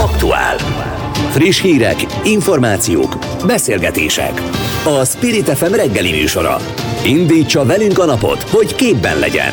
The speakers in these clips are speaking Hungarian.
Aktuál. Friss hírek, információk, beszélgetések. A Spirit FM reggeli műsora. Indítsa velünk a napot, hogy képben legyen.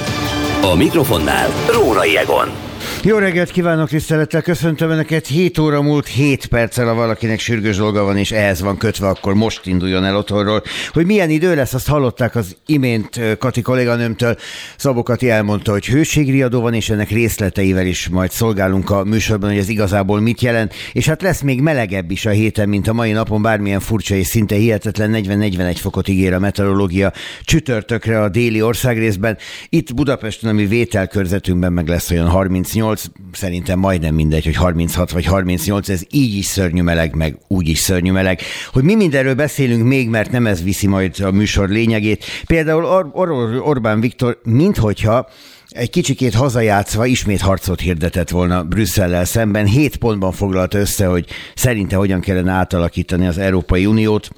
A mikrofonnál Rórai Egon. Jó reggelt kívánok, tisztelettel köszöntöm Önöket. 7 óra múlt 7 perccel, ha valakinek sürgős dolga van, és ehhez van kötve, akkor most induljon el otthonról. Hogy milyen idő lesz, azt hallották az imént Kati kolléganőmtől. Szabó Kati elmondta, hogy hőségriadó van, és ennek részleteivel is majd szolgálunk a műsorban, hogy ez igazából mit jelent. És hát lesz még melegebb is a héten, mint a mai napon, bármilyen furcsa és szinte hihetetlen 40-41 fokot ígér a meteorológia csütörtökre a déli országrészben. Itt Budapesten, ami vételkörzetünkben meg lesz olyan 38 38, szerintem majdnem mindegy, hogy 36 vagy 38, ez így is szörnyű meleg, meg úgy is szörnyű meleg. Hogy mi mindenről beszélünk még, mert nem ez viszi majd a műsor lényegét. Például Or- Or- Orbán Viktor, minthogyha egy kicsikét hazajátszva ismét harcot hirdetett volna Brüsszellel szemben. Hét pontban foglalta össze, hogy szerinte hogyan kellene átalakítani az Európai Uniót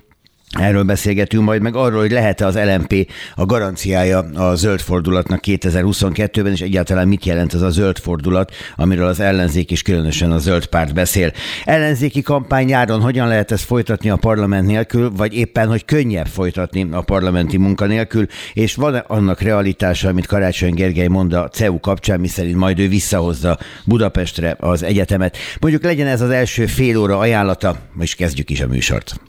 Erről beszélgetünk majd, meg arról, hogy lehet-e az LMP a garanciája a zöld fordulatnak 2022-ben, és egyáltalán mit jelent ez a zöld fordulat, amiről az ellenzék is különösen a zöld párt beszél. Ellenzéki kampány nyáron hogyan lehet ezt folytatni a parlament nélkül, vagy éppen, hogy könnyebb folytatni a parlamenti munka nélkül, és van -e annak realitása, amit Karácsony Gergely mond a CEU kapcsán, miszerint majd ő visszahozza Budapestre az egyetemet. Mondjuk legyen ez az első fél óra ajánlata, és kezdjük is a műsort.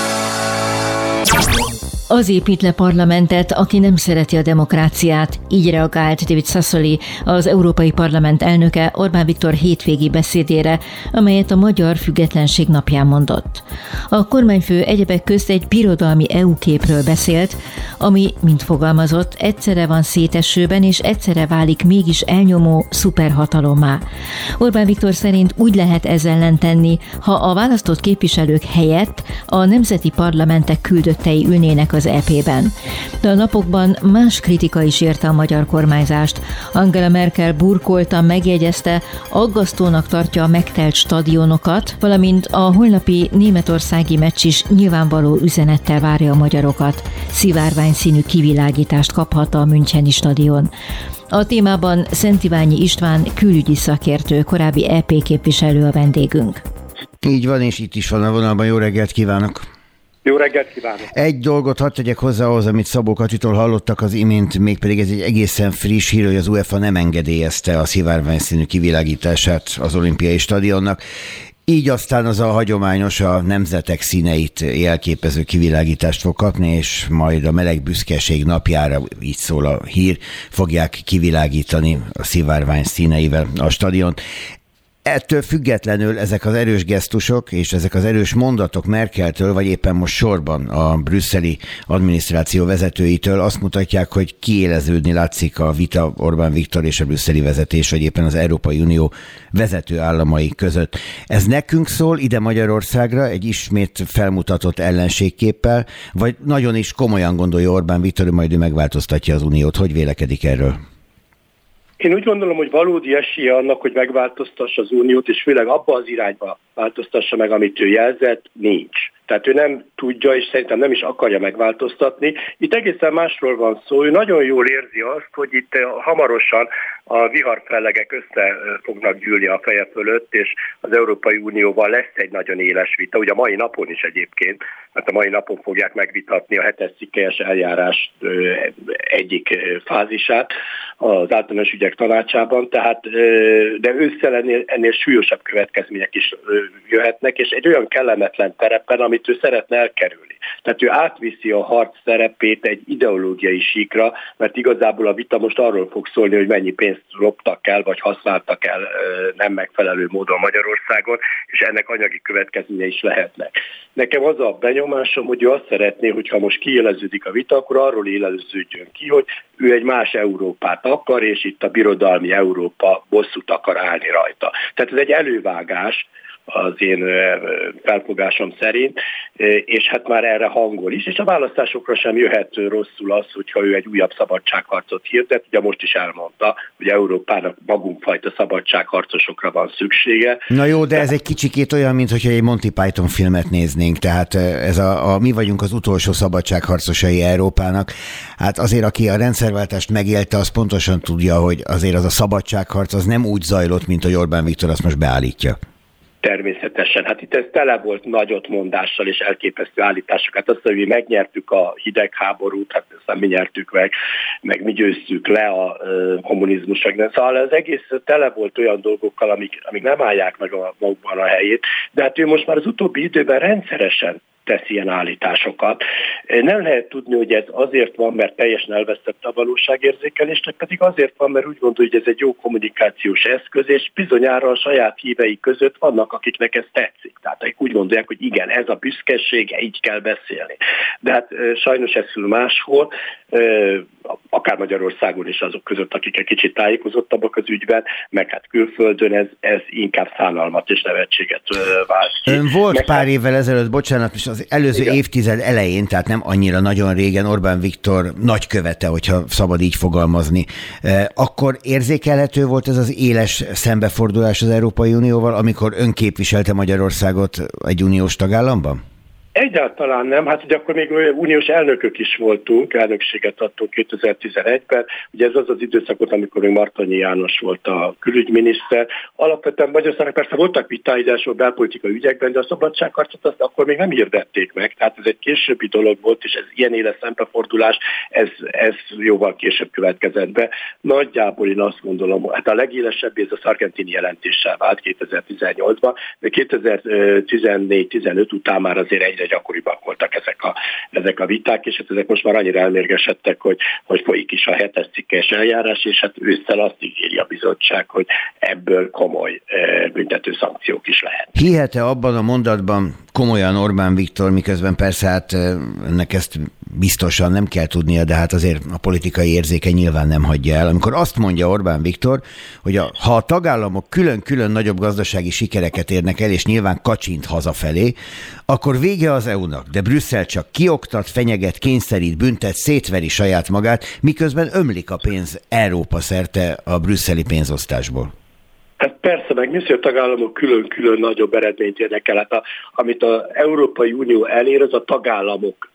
az épít le parlamentet, aki nem szereti a demokráciát. Így reagált David Sassoli, az Európai Parlament elnöke Orbán Viktor hétvégi beszédére, amelyet a Magyar Függetlenség napján mondott. A kormányfő egyebek közt egy birodalmi EU képről beszélt, ami, mint fogalmazott, egyszerre van szétesőben és egyszerre válik mégis elnyomó szuperhatalommá. Orbán Viktor szerint úgy lehet ezzel ellen tenni, ha a választott képviselők helyett a nemzeti parlamentek küldöttei ülnének az az EP-ben. De a napokban más kritika is érte a magyar kormányzást. Angela Merkel burkoltan megjegyezte, aggasztónak tartja a megtelt stadionokat, valamint a holnapi németországi meccs is nyilvánvaló üzenettel várja a magyarokat. Szivárvány színű kivilágítást kaphat a Müncheni stadion. A témában Szent Iványi István külügyi szakértő, korábbi EP képviselő a vendégünk. Így van, és itt is van a vonalban. Jó reggelt kívánok! Jó reggelt kívánok! Egy dolgot hadd tegyek hozzá ahhoz, amit Szabó Katitól hallottak az imént, mégpedig ez egy egészen friss hír, hogy az UEFA nem engedélyezte a szivárványszínű kivilágítását az olimpiai stadionnak. Így aztán az a hagyományos, a nemzetek színeit jelképező kivilágítást fog kapni, és majd a meleg büszkeség napjára, így szól a hír, fogják kivilágítani a szivárvány színeivel a stadiont. Ettől függetlenül ezek az erős gesztusok és ezek az erős mondatok Merkeltől, vagy éppen most sorban a brüsszeli adminisztráció vezetőitől azt mutatják, hogy kiéleződni látszik a vita Orbán Viktor és a brüsszeli vezetés, vagy éppen az Európai Unió vezető államai között. Ez nekünk szól ide Magyarországra egy ismét felmutatott ellenségképpel, vagy nagyon is komolyan gondolja Orbán Viktor, hogy majd ő megváltoztatja az Uniót. Hogy vélekedik erről? Én úgy gondolom, hogy valódi esélye annak, hogy megváltoztassa az uniót, és főleg abba az irányba változtassa meg, amit ő jelzett, nincs. Tehát ő nem tudja, és szerintem nem is akarja megváltoztatni. Itt egészen másról van szó. Ő nagyon jól érzi azt, hogy itt eh, hamarosan a viharfellegek össze fognak gyűlni a feje fölött, és az Európai Unióval lesz egy nagyon éles vita, ugye a mai napon is egyébként, mert a mai napon fogják megvitatni a hetes cikkelyes eljárás egyik fázisát az általános ügyek tanácsában, tehát de ősszel ennél, ennél súlyosabb következmények is jöhetnek, és egy olyan kellemetlen terepen, amit ő szeretne elkerülni. Tehát ő átviszi a harc szerepét egy ideológiai síkra, mert igazából a vita most arról fog szólni, hogy mennyi pénzt loptak el, vagy használtak el nem megfelelő módon Magyarországon, és ennek anyagi következménye is lehetnek. Nekem az a benyomásom, hogy ő azt szeretné, hogyha most kiéleződik a vita, akkor arról éleződjön ki, hogy ő egy más Európát akar, és itt a birodalmi Európa bosszút akar állni rajta. Tehát ez egy elővágás, az én felfogásom szerint, és hát már erre hangol is, és a választásokra sem jöhet rosszul az, hogyha ő egy újabb szabadságharcot hirdet. Ugye most is elmondta, hogy Európának magunkfajta szabadságharcosokra van szüksége. Na jó, de ez egy kicsikét olyan, mint hogyha egy Monty Python filmet néznénk, tehát ez a, a mi vagyunk az utolsó szabadságharcosai Európának. Hát azért, aki a rendszerváltást megélte, az pontosan tudja, hogy azért az a szabadságharc az nem úgy zajlott, mint a Orbán Viktor azt most beállítja. Természetesen. Hát itt ez tele volt nagyot mondással és elképesztő állításokat. Azt, hogy mi megnyertük a hidegháborút, hát ezt mi nyertük meg, meg mi győztük le a kommunizmus. Szóval az egész tele volt olyan dolgokkal, amik, amik nem állják meg a magukban a helyét, de hát ő most már az utóbbi időben rendszeresen tesz ilyen állításokat. Nem lehet tudni, hogy ez azért van, mert teljesen elvesztette a valóságérzékelést, pedig azért van, mert úgy gondolja, hogy ez egy jó kommunikációs eszköz, és bizonyára a saját hívei között vannak, akiknek ez tetszik. Tehát úgy gondolják, hogy igen, ez a büszkesége, így kell beszélni. De hát sajnos ez szül máshol, akár Magyarországon is azok között, akik egy kicsit tájékozottabbak az ügyben, meg hát külföldön ez, ez inkább szánalmat és nevetséget vált ki. Ön volt meg pár hát... évvel ezelőtt, bocsánat, és az előző Igen. évtized elején, tehát nem annyira nagyon régen Orbán Viktor nagykövete, hogyha szabad így fogalmazni. Akkor érzékelhető volt ez az éles szembefordulás az Európai Unióval, amikor ön képviselte Magyarországot egy uniós tagállamban? Egyáltalán nem, hát ugye akkor még uniós elnökök is voltunk, elnökséget adtunk 2011-ben, ugye ez az az időszakot, amikor még Martonyi János volt a külügyminiszter. Alapvetően Magyarországnak persze voltak vitái a belpolitikai ügyekben, de a szabadságharcot azt akkor még nem hirdették meg, tehát ez egy későbbi dolog volt, és ez ilyen éles szempefordulás, ez, ez jóval később következett be. Nagyjából én azt gondolom, hát a legélesebb ez a szargentini jelentéssel vált 2018-ban, de 2014-15 után már azért egyre egyre gyakoribbak voltak ezek a, ezek a viták, és hát ezek most már annyira elmérgesedtek, hogy, hogy folyik is a hetes cikkes eljárás, és hát ősszel azt ígéri a bizottság, hogy ebből komoly e, büntető szankciók is lehet. Hihet-e abban a mondatban komolyan Orbán Viktor, miközben persze hát e, ennek ezt biztosan nem kell tudnia, de hát azért a politikai érzéke nyilván nem hagyja el. Amikor azt mondja Orbán Viktor, hogy a, ha a tagállamok külön-külön nagyobb gazdasági sikereket érnek el, és nyilván kacsint hazafelé, akkor vége az EU-nak, de Brüsszel csak kioktat, fenyeget, kényszerít, büntet, szétveri saját magát, miközben ömlik a pénz Európa szerte a brüsszeli pénzosztásból. Hát persze, meg hogy a tagállamok külön-külön nagyobb eredményt érnek el. Hát a, amit az Európai Unió elér, az a tagállamok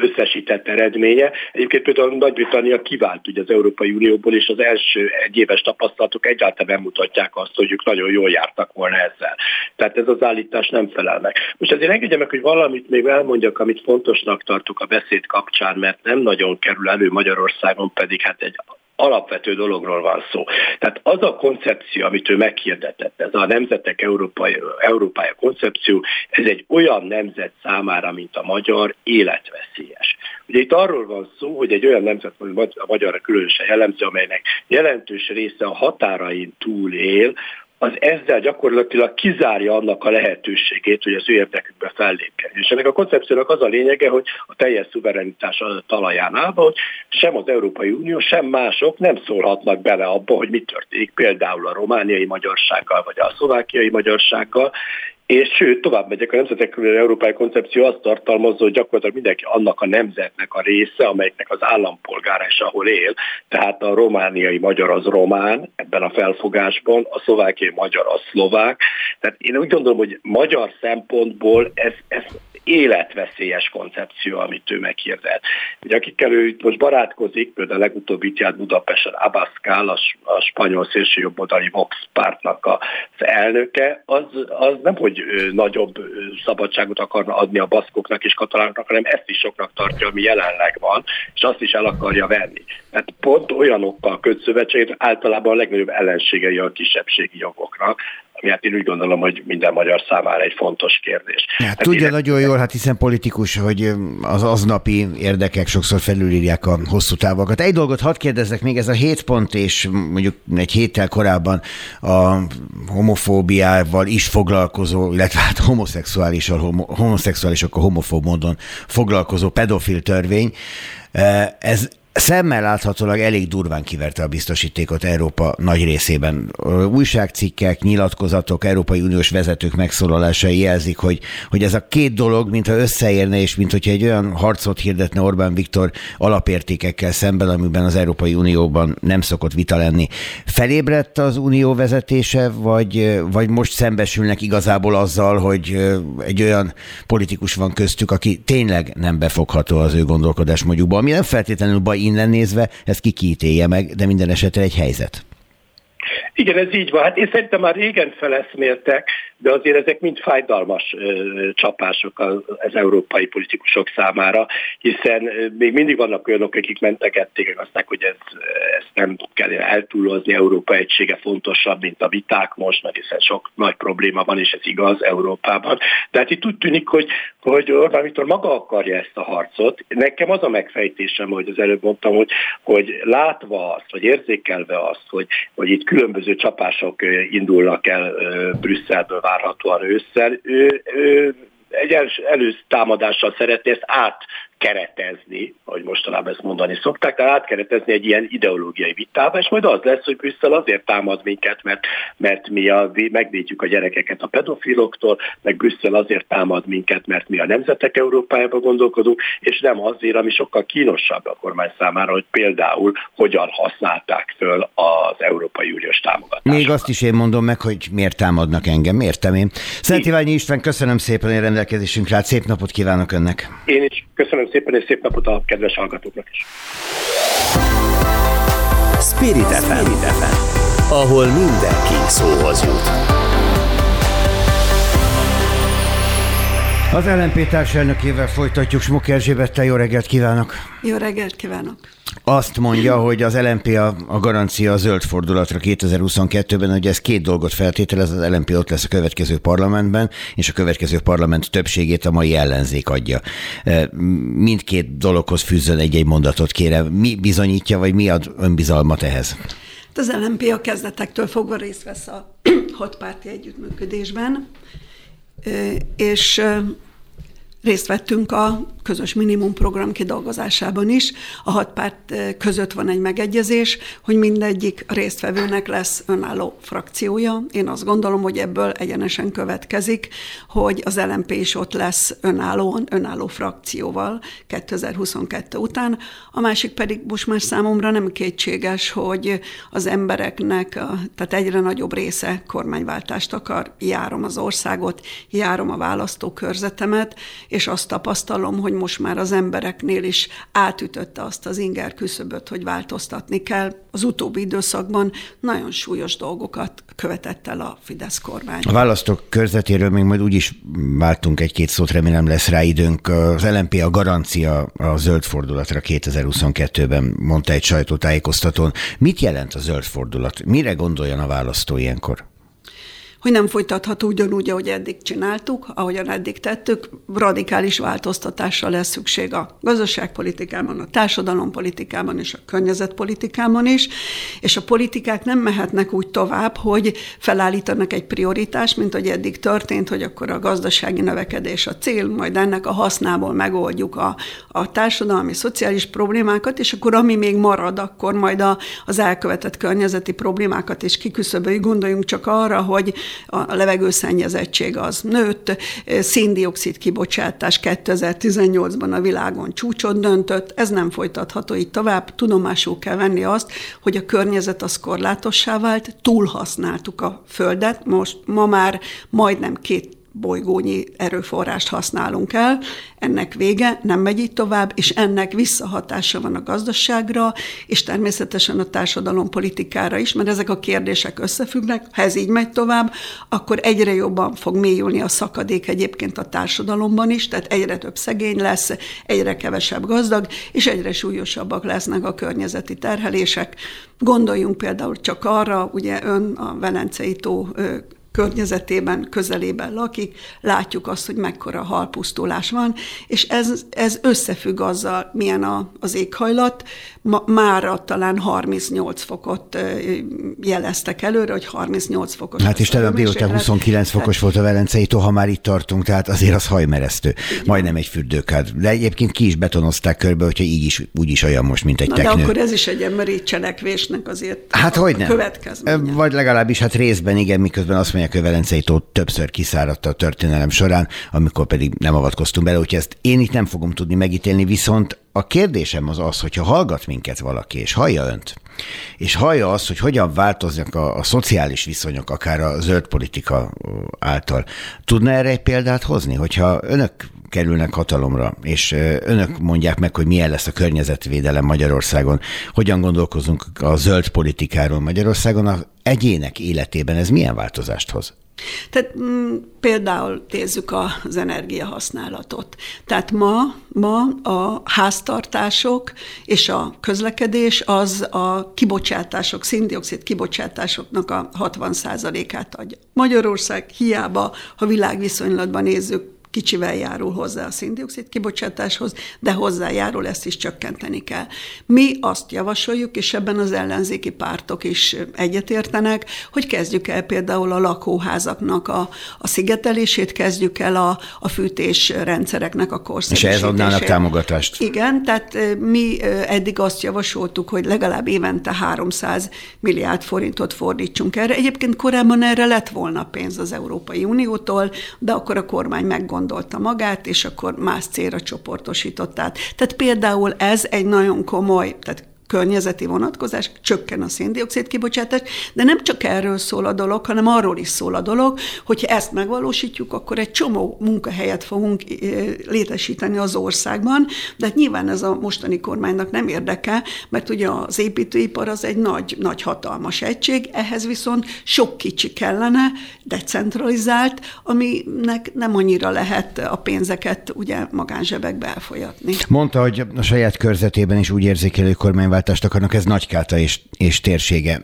összesített eredménye. Egyébként például Nagy-Britannia kivált ugye az Európai Unióból, és az első egyéves tapasztalatok egyáltalán nem mutatják azt, hogy ők nagyon jól jártak volna ezzel. Tehát ez az állítás nem felel meg. Most azért engedje meg, hogy valamit még elmondjak, amit fontosnak tartok a beszéd kapcsán, mert nem nagyon kerül elő Magyarországon, pedig hát egy alapvető dologról van szó. Tehát az a koncepció, amit ő meghirdetett, ez a nemzetek Európai, Európája koncepció, ez egy olyan nemzet számára, mint a magyar, életveszélyes. Ugye itt arról van szó, hogy egy olyan nemzet, a magyarra különösen jellemző, amelynek jelentős része a határain túl él, az ezzel gyakorlatilag kizárja annak a lehetőségét, hogy az ő érdekükbe fellépjen. És ennek a koncepciónak az a lényege, hogy a teljes szuverenitás talaján állva, hogy sem az Európai Unió, sem mások nem szólhatnak bele abba, hogy mi történik például a romániai magyarsággal, vagy a szlovákiai magyarsággal, és sőt, tovább megyek, a nemzetek európai koncepció azt tartalmazza, hogy gyakorlatilag mindenki annak a nemzetnek a része, amelyiknek az állampolgára is ahol él. Tehát a romániai magyar az román ebben a felfogásban, a szlovákiai magyar az szlovák. Tehát én úgy gondolom, hogy magyar szempontból ez, ez életveszélyes koncepció, amit ő meghirdet. Ugye akikkel ő itt most barátkozik, például a legutóbbi járt Budapesten Abascal, a, a spanyol szélsőjobboldali Vox pártnak az elnöke, az, az nem, hogy nagyobb szabadságot akarna adni a baszkoknak és katalánoknak, hanem ezt is soknak tartja, ami jelenleg van, és azt is el akarja venni. Tehát pont olyanokkal köt szövetséget, általában a legnagyobb ellenségei a kisebbségi jogoknak, ami hát én úgy gondolom, hogy minden magyar számára egy fontos kérdés. Hát, hát tudja én... nagyon jól, hát hiszen politikus, hogy az aznapi érdekek sokszor felülírják a hosszú távokat. Egy dolgot hadd kérdezzek még, ez a hét pont, és mondjuk egy héttel korábban a homofóbiával is foglalkozó, illetve hát homoszexuálisokkal, homo, homoszexuálisokkal homofób módon foglalkozó pedofil törvény, ez szemmel láthatólag elég durván kiverte a biztosítékot Európa nagy részében. Újságcikkek, nyilatkozatok, Európai Uniós vezetők megszólalásai jelzik, hogy, hogy ez a két dolog, mintha összeérne, és mint hogyha egy olyan harcot hirdetne Orbán Viktor alapértékekkel szemben, amiben az Európai Unióban nem szokott vita lenni. Felébredt az unió vezetése, vagy, vagy most szembesülnek igazából azzal, hogy egy olyan politikus van köztük, aki tényleg nem befogható az ő gondolkodás mondjukba, ami nem feltétlenül baj innen nézve, ezt ki meg, de minden esetre egy helyzet. Igen, ez így van. Hát én szerintem már régen feleszméltek, de azért ezek mind fájdalmas ö, csapások az, az európai politikusok számára, hiszen még mindig vannak olyanok, akik mentegették, aztán, hogy ez, nem kell eltúlozni, Európa egysége fontosabb, mint a viták most, mert hiszen sok nagy probléma van, és ez igaz Európában. De hát itt úgy tűnik, hogy, hogy Orbán Viktor maga akarja ezt a harcot. Nekem az a megfejtésem, hogy az előbb mondtam, hogy, hogy látva azt, vagy érzékelve azt, hogy, hogy itt különböző csapások indulnak el Brüsszelből várhatóan ősszel, ő, ő egy előző támadással szeretné ezt át keretezni, ahogy mostanában ezt mondani szokták, tehát átkeretezni egy ilyen ideológiai vitába, és majd az lesz, hogy Brüsszel azért támad minket, mert, mert mi a, megvédjük a gyerekeket a pedofiloktól, meg Brüsszel azért támad minket, mert mi a nemzetek Európájába gondolkodunk, és nem azért, ami sokkal kínosabb a kormány számára, hogy például hogyan használták föl az Európai Uniós támogatást. Még azt is én mondom meg, hogy miért támadnak engem, értem én. Szent Iványi István, köszönöm szépen, hogy rendelkezésünkre állt. Szép napot kívánok önnek! Én is köszönöm Köszönöm szépen, és szép napot a kedves hallgatóknak is. Spirit FM, ahol mindenki szóhoz jut. Az LNP társelnökével folytatjuk. Smuk Erzsébettel jó reggelt kívánok! Jó reggelt kívánok! Azt mondja, hogy az LNP a, a garancia a zöld fordulatra 2022-ben, hogy ez két dolgot feltételez, az LNP ott lesz a következő parlamentben, és a következő parlament többségét a mai ellenzék adja. E, mindkét dologhoz fűzzön egy-egy mondatot, kérem. Mi bizonyítja, vagy mi ad önbizalmat ehhez? Az LNP a kezdetektől fogva részt vesz a hatpárti együttműködésben, e, és e, részt vettünk a közös minimumprogram kidolgozásában is. A hat párt eh, között van egy megegyezés, hogy mindegyik résztvevőnek lesz önálló frakciója. Én azt gondolom, hogy ebből egyenesen következik, hogy az LMP is ott lesz önállóan, önálló frakcióval 2022 után. A másik pedig most már számomra nem kétséges, hogy az embereknek, tehát egyre nagyobb része kormányváltást akar, járom az országot, járom a választókörzetemet, és azt tapasztalom, hogy most már az embereknél is átütötte azt az inger küszöböt, hogy változtatni kell. Az utóbbi időszakban nagyon súlyos dolgokat követett el a Fidesz kormány. A választók körzetéről még majd úgyis váltunk egy-két szót, remélem lesz rá időnk. Az LNP a garancia a zöld fordulatra 2022-ben mondta egy sajtótájékoztatón. Mit jelent a zöld fordulat? Mire gondoljon a választó ilyenkor? Hogy nem folytatható ugyanúgy, ahogy eddig csináltuk, ahogyan eddig tettük, radikális változtatásra lesz szükség a gazdaságpolitikában, a társadalompolitikában és a környezetpolitikában is, és a politikák nem mehetnek úgy tovább, hogy felállítanak egy prioritást, mint hogy eddig történt, hogy akkor a gazdasági növekedés a cél, majd ennek a hasznából megoldjuk a, a társadalmi, szociális problémákat, és akkor ami még marad, akkor majd a, az elkövetett környezeti problémákat is kiküszöböljük. Gondoljunk csak arra, hogy a levegőszennyezettség az nőtt, széndiokszid kibocsátás 2018-ban a világon csúcsot döntött, ez nem folytatható így tovább, tudomásul kell venni azt, hogy a környezet az korlátossá vált, túlhasználtuk a Földet, most ma már majdnem két bolygónyi erőforrást használunk el, ennek vége, nem megy így tovább, és ennek visszahatása van a gazdaságra, és természetesen a társadalom politikára is, mert ezek a kérdések összefüggnek, ha ez így megy tovább, akkor egyre jobban fog mélyülni a szakadék egyébként a társadalomban is, tehát egyre több szegény lesz, egyre kevesebb gazdag, és egyre súlyosabbak lesznek a környezeti terhelések. Gondoljunk például csak arra, ugye ön a Velencei tó környezetében, közelében lakik, látjuk azt, hogy mekkora halpusztulás van, és ez, ez összefügg azzal, milyen a, az éghajlat. Ma, mára talán 38 fokot jeleztek előre, hogy 38 fokos. Hát és tegnap délután 29 fokos volt a Velencei tó, ha már itt tartunk, tehát azért az hajmeresztő. Majdnem egy fürdőkád. De egyébként ki is betonozták körbe, hogyha így is, úgy is olyan most, mint egy Na, teknő. De akkor ez is egy emberi cselekvésnek azért hát, hogy nem. következménye. Vagy legalábbis hát részben igen, miközben azt mondják, hogy a Velencei tó többször kiszáradt a történelem során, amikor pedig nem avatkoztunk bele, úgyhogy ezt én itt nem fogom tudni megítélni, viszont a kérdésem az az, hogyha hallgat minket valaki, és hallja önt, és hallja azt, hogy hogyan változnak a, a szociális viszonyok, akár a zöld politika által, tudna erre egy példát hozni, hogyha önök kerülnek hatalomra, és önök mondják meg, hogy milyen lesz a környezetvédelem Magyarországon, hogyan gondolkozunk a zöld politikáról Magyarországon, a egyének életében ez milyen változást hoz? Tehát m- mm, például nézzük az energiahasználatot. Tehát ma, ma a háztartások és a közlekedés az a kibocsátások, szindioxid kibocsátásoknak a 60%-át adja. Magyarország hiába, ha világviszonylatban nézzük, kicsivel járul hozzá a széndiokszid kibocsátáshoz, de hozzájárul, ezt is csökkenteni kell. Mi azt javasoljuk, és ebben az ellenzéki pártok is egyetértenek, hogy kezdjük el például a lakóházaknak a, a szigetelését, kezdjük el a, a fűtés rendszereknek a korszerűsítését. És ez adnának támogatást? Igen, tehát mi eddig azt javasoltuk, hogy legalább évente 300 milliárd forintot fordítsunk erre. Egyébként korábban erre lett volna pénz az Európai Uniótól, de akkor a kormány meggondolta, gondolta magát, és akkor más célra csoportosított át. Tehát például ez egy nagyon komoly, tehát környezeti vonatkozás, csökken a széndiokszid kibocsátás, de nem csak erről szól a dolog, hanem arról is szól a dolog, hogyha ezt megvalósítjuk, akkor egy csomó munkahelyet fogunk eh, létesíteni az országban, de hát nyilván ez a mostani kormánynak nem érdeke, mert ugye az építőipar az egy nagy, nagy hatalmas egység, ehhez viszont sok kicsi kellene, decentralizált, aminek nem annyira lehet a pénzeket ugye magánzsebekbe elfolyatni. Mondta, hogy a saját körzetében is úgy érzékelő kormány kormányváltást akarnak, ez Nagykáta és, és térsége.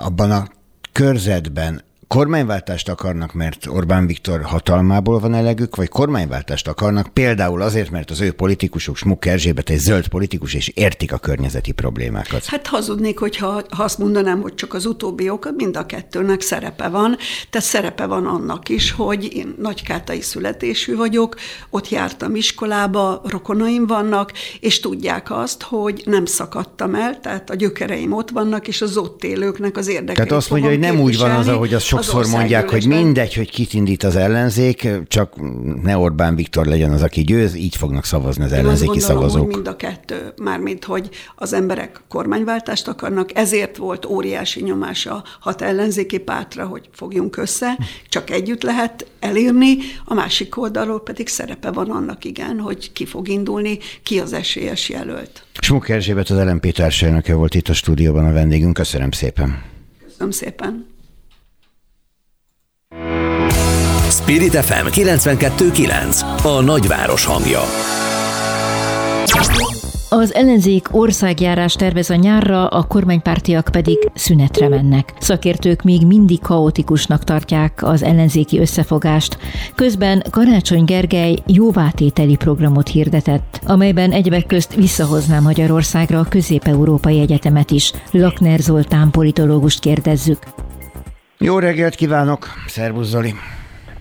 Abban a körzetben kormányváltást akarnak, mert Orbán Viktor hatalmából van elegük, vagy kormányváltást akarnak például azért, mert az ő politikusok, Smuk Erzsébet egy zöld politikus, és értik a környezeti problémákat? Hát hazudnék, hogyha ha azt mondanám, hogy csak az utóbbi oka, mind a kettőnek szerepe van. Tehát szerepe van annak is, hogy én nagykátai születésű vagyok, ott jártam iskolába, rokonaim vannak, és tudják azt, hogy nem szakadtam el, tehát a gyökereim ott vannak, és az ott élőknek az érdekeit Tehát azt mondja, hogy nem úgy van az, ahogy az sok sokszor mondják, hogy mindegy, hogy kit indít az ellenzék, csak ne Orbán Viktor legyen az, aki győz, így fognak szavazni az ellenzéki Én gondolom, szavazók. Hogy mind a kettő, mármint, hogy az emberek kormányváltást akarnak, ezért volt óriási nyomás a hat ellenzéki pártra, hogy fogjunk össze, csak együtt lehet elérni, a másik oldalról pedig szerepe van annak igen, hogy ki fog indulni, ki az esélyes jelölt. Smuk Erzsébet az LMP társadalmaka volt itt a stúdióban a vendégünk. Köszönöm szépen. Köszönöm szépen. Spirit FM 92.9 A nagyváros hangja. Az ellenzék országjárás tervez a nyárra, a kormánypártiak pedig szünetre mennek. Szakértők még mindig kaotikusnak tartják az ellenzéki összefogást. Közben Karácsony Gergely jóvátételi programot hirdetett, amelyben egyebek közt visszahozná Magyarországra a Közép-Európai Egyetemet is. Lakner Zoltán politológust kérdezzük. Jó reggelt kívánok! Szervusz Zoli!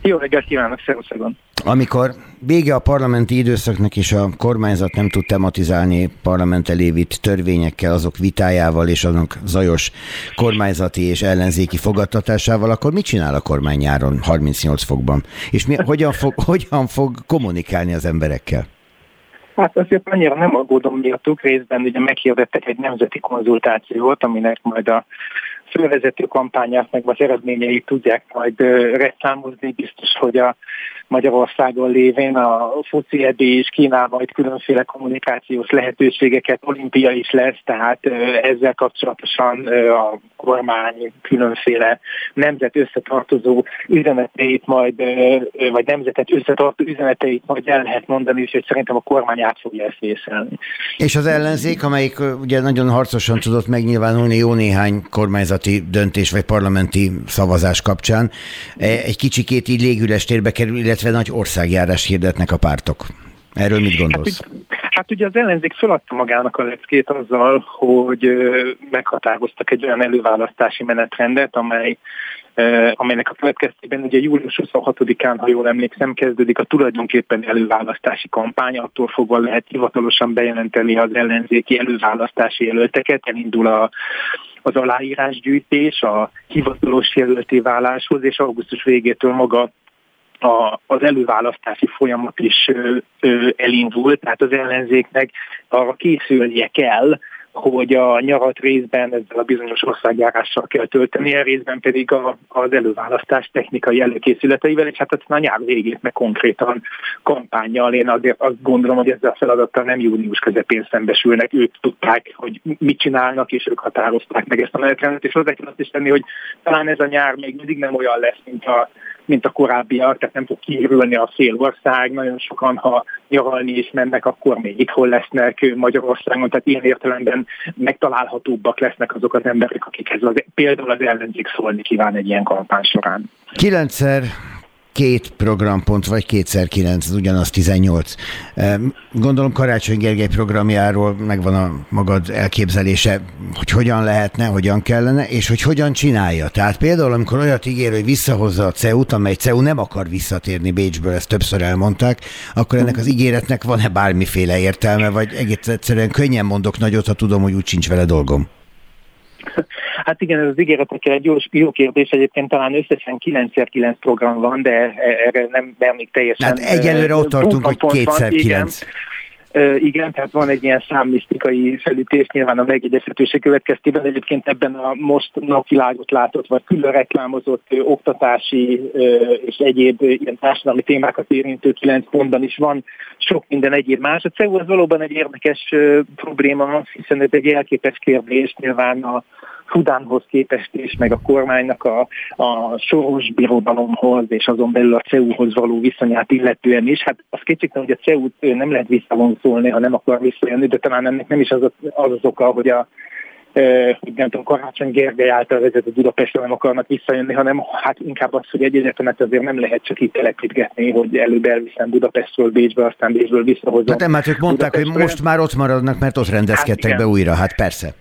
Jó reggelt kívánok, szervuszakon! Amikor vége a parlamenti időszaknak és a kormányzat nem tud tematizálni parlament elévit törvényekkel, azok vitájával és azok zajos kormányzati és ellenzéki fogadtatásával, akkor mit csinál a kormány nyáron 38 fokban? És mi, hogyan, fog, hogyan fog kommunikálni az emberekkel? Hát azért annyira nem aggódom miattuk, részben ugye meghirdettek egy nemzeti konzultációt, aminek majd a fővezető kampányát, meg az eredményeit tudják majd reklámozni. Biztos, hogy a Magyarországon lévén a foci és Kínál majd különféle kommunikációs lehetőségeket, olimpia is lesz, tehát ezzel kapcsolatosan a kormány különféle nemzet összetartozó üzeneteit majd, vagy nemzetet összetartó üzeneteit majd el lehet mondani, úgyhogy szerintem a kormány át fogja ezt vészelni. És az ellenzék, amelyik ugye nagyon harcosan tudott megnyilvánulni jó néhány kormányzati döntés vagy parlamenti szavazás kapcsán, e, egy kicsikét így légüles térbe kerül, illetve nagy országjárás hirdetnek a pártok. Erről mit gondolsz? Hát, hát ugye az ellenzék feladta magának a leckét azzal, hogy meghatároztak egy olyan előválasztási menetrendet, amely amelynek a következtében ugye július 26-án, ha jól emlékszem, kezdődik a tulajdonképpen előválasztási kampány, attól fogva lehet hivatalosan bejelenteni az ellenzéki előválasztási jelölteket, elindul a az aláírásgyűjtés a hivatalos jelölté váláshoz, és augusztus végétől maga a, az előválasztási folyamat is ö, ö, elindult, tehát az ellenzéknek arra készülnie kell, hogy a nyarat részben ezzel a bizonyos országjárással kell tölteni, a részben pedig a, az előválasztás technikai előkészületeivel, és hát aztán a nyár végét meg konkrétan kampányjal. Én azért azt gondolom, hogy ezzel a feladattal nem június közepén szembesülnek, ők tudták, hogy mit csinálnak, és ők határozták meg ezt a menetrendet, és hozzá kell azt is tenni, hogy talán ez a nyár még mindig nem olyan lesz, mint a mint a korábbiak, tehát nem fog kiürülni a ország. Nagyon sokan, ha nyaralni is mennek, akkor még itthon lesznek Magyarországon, tehát ilyen értelemben megtalálhatóbbak lesznek azok az emberek, akikhez az, például az ellenzék szólni kíván egy ilyen kampány során. Kilencszer két programpont, vagy kétszer kilenc, az ugyanaz 18. Gondolom Karácsony Gergely programjáról megvan a magad elképzelése, hogy hogyan lehetne, hogyan kellene, és hogy hogyan csinálja. Tehát például, amikor olyat ígér, hogy visszahozza a CEU-t, amely CEU nem akar visszatérni Bécsből, ezt többször elmondták, akkor ennek az ígéretnek van-e bármiféle értelme, vagy egész egyszerűen könnyen mondok nagyot, ha tudom, hogy úgy sincs vele dolgom. Hát igen, ez az ígéretekkel egy jó, jó kérdés. Egyébként talán összesen 9x9 program van, de erre nem mernék teljesen... Hát egyelőre ott tartunk, hogy 2x9. Igen, tehát van egy ilyen számlisztikai felütés nyilván a megjegyezhetőség következtében. Egyébként ebben a most napvilágot látott, vagy külön reklámozott oktatási és egyéb ilyen társadalmi témákat érintő kilenc pontban is van sok minden egyéb más. A CEU az valóban egy érdekes probléma, hiszen ez egy elképes kérdés, nyilván a Szudánhoz képest is, meg a kormánynak a, a soros birodalomhoz és azon belül a CEU-hoz való viszonyát illetően is. Hát az kétségtelen, hogy a CEU-t nem lehet visszavonszolni, ha nem akar visszajönni, de talán ennek nem is az az, az, az oka, hogy a hogy nem tudom, Karácsony Gergely által vezetett Budapestre nem akarnak visszajönni, hanem hát inkább az, hogy egy egyetemet azért nem lehet csak itt telepítgetni, hogy előbb elviszem Budapestről Bécsbe, aztán Bécsből visszahozom. Hát nem, mert ők mondták, hogy most már ott maradnak, mert ott rendezkedtek hát be újra, hát persze.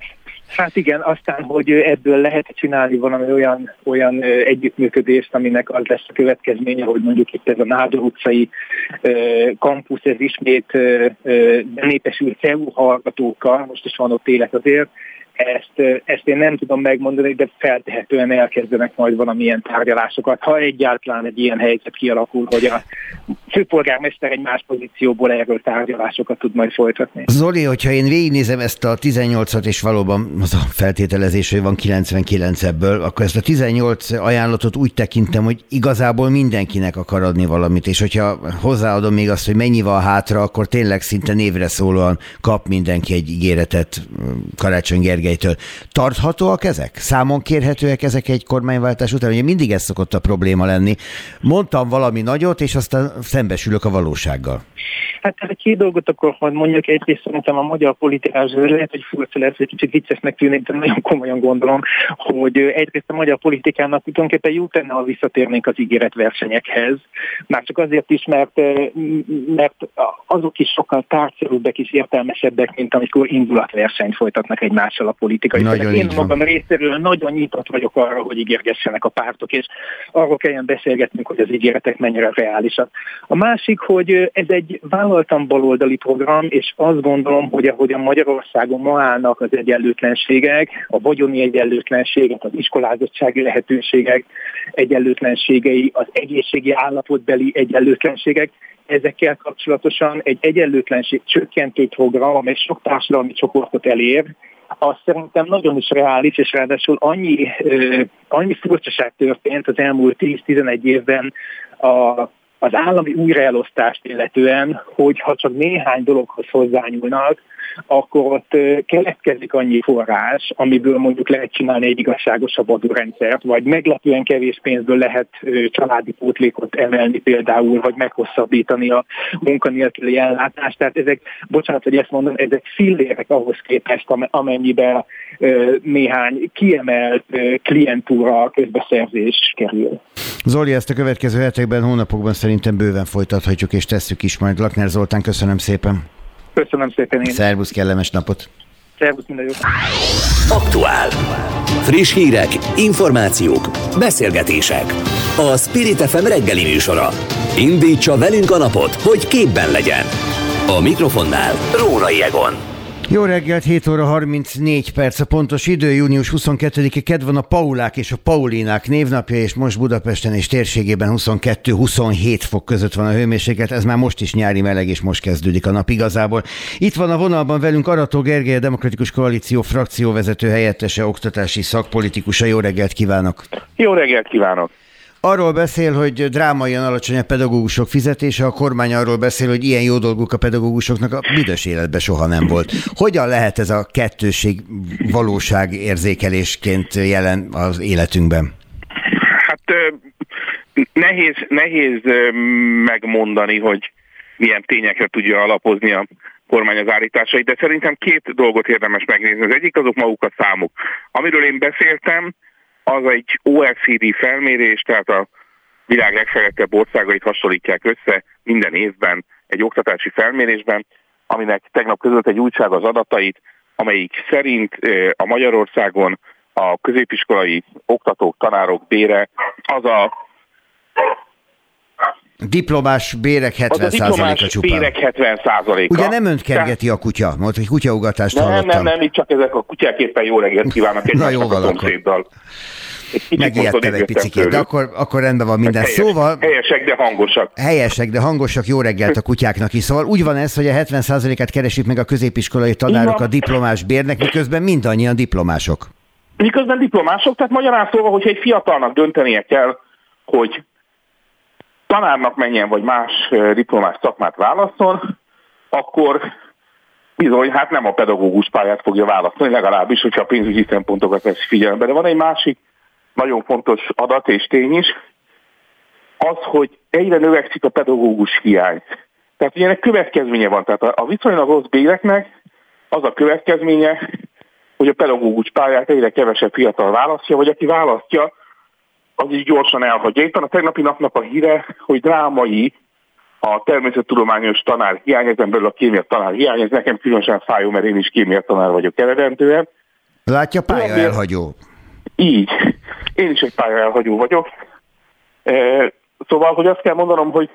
Hát igen, aztán, hogy ebből lehet csinálni valami olyan, olyan együttműködést, aminek az lesz a következménye, hogy mondjuk itt ez a Nádor utcai kampusz, ez ismét benépesült CEU hallgatókkal, most is van ott élet azért, ezt, ezt én nem tudom megmondani, de feltehetően elkezdenek majd valamilyen tárgyalásokat, ha egyáltalán egy ilyen helyzet kialakul, hogy a főpolgármester egy más pozícióból erről tárgyalásokat tud majd folytatni. Zoli, hogyha én végignézem ezt a 18-at, és valóban az a feltételezés, hogy van 99 ebből, akkor ezt a 18 ajánlatot úgy tekintem, hogy igazából mindenkinek akar adni valamit, és hogyha hozzáadom még azt, hogy mennyi van hátra, akkor tényleg szinte névre szólóan kap mindenki egy ígéretet Karácsony Gergely Gergelytől. Tarthatóak ezek? Számon kérhetőek ezek egy kormányváltás után? Ugye mindig ez szokott a probléma lenni. Mondtam valami nagyot, és aztán szembesülök a valósággal. Hát egy két dolgot akkor hogy mondjuk egyrészt szerintem a magyar politikás lehet, hogy furcsa lesz, hogy kicsit viccesnek tűnik, de nagyon komolyan gondolom, hogy egyrészt a magyar politikának tulajdonképpen jó tenne, ha visszatérnénk az ígéretversenyekhez. Már csak azért is, mert, mert azok is sokkal tárgyszerűbbek és értelmesebbek, mint amikor indulatversenyt folytatnak egymással a politikai. Nagyon Én magam részéről nagyon nyitott vagyok arra, hogy ígérgessenek a pártok, és arról kelljen beszélgetnünk, hogy az ígéretek mennyire reálisak. A másik, hogy ez egy vállaltam baloldali program, és azt gondolom, hogy ahogy a Magyarországon ma állnak az egyenlőtlenségek, a vagyoni egyenlőtlenségek, az iskolázottsági lehetőségek egyenlőtlenségei, az egészségi állapotbeli egyenlőtlenségek, ezekkel kapcsolatosan egy egyenlőtlenség csökkentő program, amely sok társadalmi csoportot elér, az szerintem nagyon is reális, és ráadásul annyi, annyi furcsaság történt az elmúlt 10-11 évben a az állami újraelosztást illetően, hogyha csak néhány dologhoz hozzányúlnak, akkor ott keletkezik annyi forrás, amiből mondjuk lehet csinálni egy igazságosabb adórendszert, vagy meglepően kevés pénzből lehet családi pótlékot emelni például, vagy meghosszabbítani a munkanélküli ellátást. Tehát ezek, bocsánat, hogy ezt mondom, ezek fillérek ahhoz képest, amennyiben néhány kiemelt klientúra közbeszerzés kerül. Zoli, ezt a következő hetekben, hónapokban szerintem bőven folytathatjuk, és tesszük is majd. Lakner Zoltán, köszönöm szépen. Köszönöm szépen én. Szervusz, kellemes napot. Szervusz, minden jót. Aktuál. Friss hírek, információk, beszélgetések. A Spirit FM reggeli műsora. Indítsa velünk a napot, hogy képben legyen. A mikrofonnál Rórai Egon. Jó reggelt, 7 óra 34 perc a pontos idő, június 22-e kedv van a Paulák és a Paulinák névnapja, és most Budapesten és térségében 22-27 fok között van a hőmérséklet, ez már most is nyári meleg, és most kezdődik a nap igazából. Itt van a vonalban velünk Arató Gergely, a Demokratikus Koalíció frakcióvezető helyettese, oktatási szakpolitikusa. Jó reggelt kívánok! Jó reggelt kívánok! Arról beszél, hogy drámaian alacsony a pedagógusok fizetése, a kormány arról beszél, hogy ilyen jó dolguk a pedagógusoknak a büdös életben soha nem volt. Hogyan lehet ez a kettőség valóság érzékelésként jelen az életünkben? Hát nehéz, nehéz megmondani, hogy milyen tényekre tudja alapozni a kormány az állításait, de szerintem két dolgot érdemes megnézni. Az egyik azok maguk a számok. Amiről én beszéltem, az egy OECD felmérés, tehát a világ legfejlettebb országait hasonlítják össze minden évben egy oktatási felmérésben, aminek tegnap között egy újság az adatait, amelyik szerint a Magyarországon a középiskolai oktatók, tanárok bére az a Diplomás bérek 70%-a csupán. bérek 70%-a. Ugye nem önt kergeti a kutya? Mondta, hogy kutyaugatást nem, hallottam. Nem, nem, nem, itt csak ezek a kutyák éppen jó reggelt kívánnak Na jó akkor. Megijedtem egy picit, de akkor, akkor rendben van minden. Helyes, szóval... Helyesek, de hangosak. Helyesek, de hangosak, jó reggelt a kutyáknak is. Szóval úgy van ez, hogy a 70%-át keresik meg a középiskolai tanárok a diplomás bérnek, miközben mindannyian diplomások. Miközben diplomások, tehát magyarán szóval, hogyha egy fiatalnak döntenie kell, hogy tanárnak menjen, vagy más diplomás szakmát válaszol, akkor bizony, hát nem a pedagógus pályát fogja választani, legalábbis, hogyha a pénzügyi szempontokat vesz figyelembe. De van egy másik nagyon fontos adat és tény is, az, hogy egyre növekszik a pedagógus hiány. Tehát ilyenek következménye van. Tehát a viszonylag rossz béreknek az a következménye, hogy a pedagógus pályát egyre kevesebb fiatal választja, vagy aki választja, az is gyorsan elhagyja. Itt van a tegnapi napnak a híre, hogy drámai a természettudományos tanár hiány, ezen belül a kémia tanár hiány, ez nekem különösen fájó, mert én is kémia tanár vagyok eredentően. Látja, pálya elhagyó. Így. Én is egy pálya elhagyó vagyok. Szóval, hogy azt kell mondanom, hogy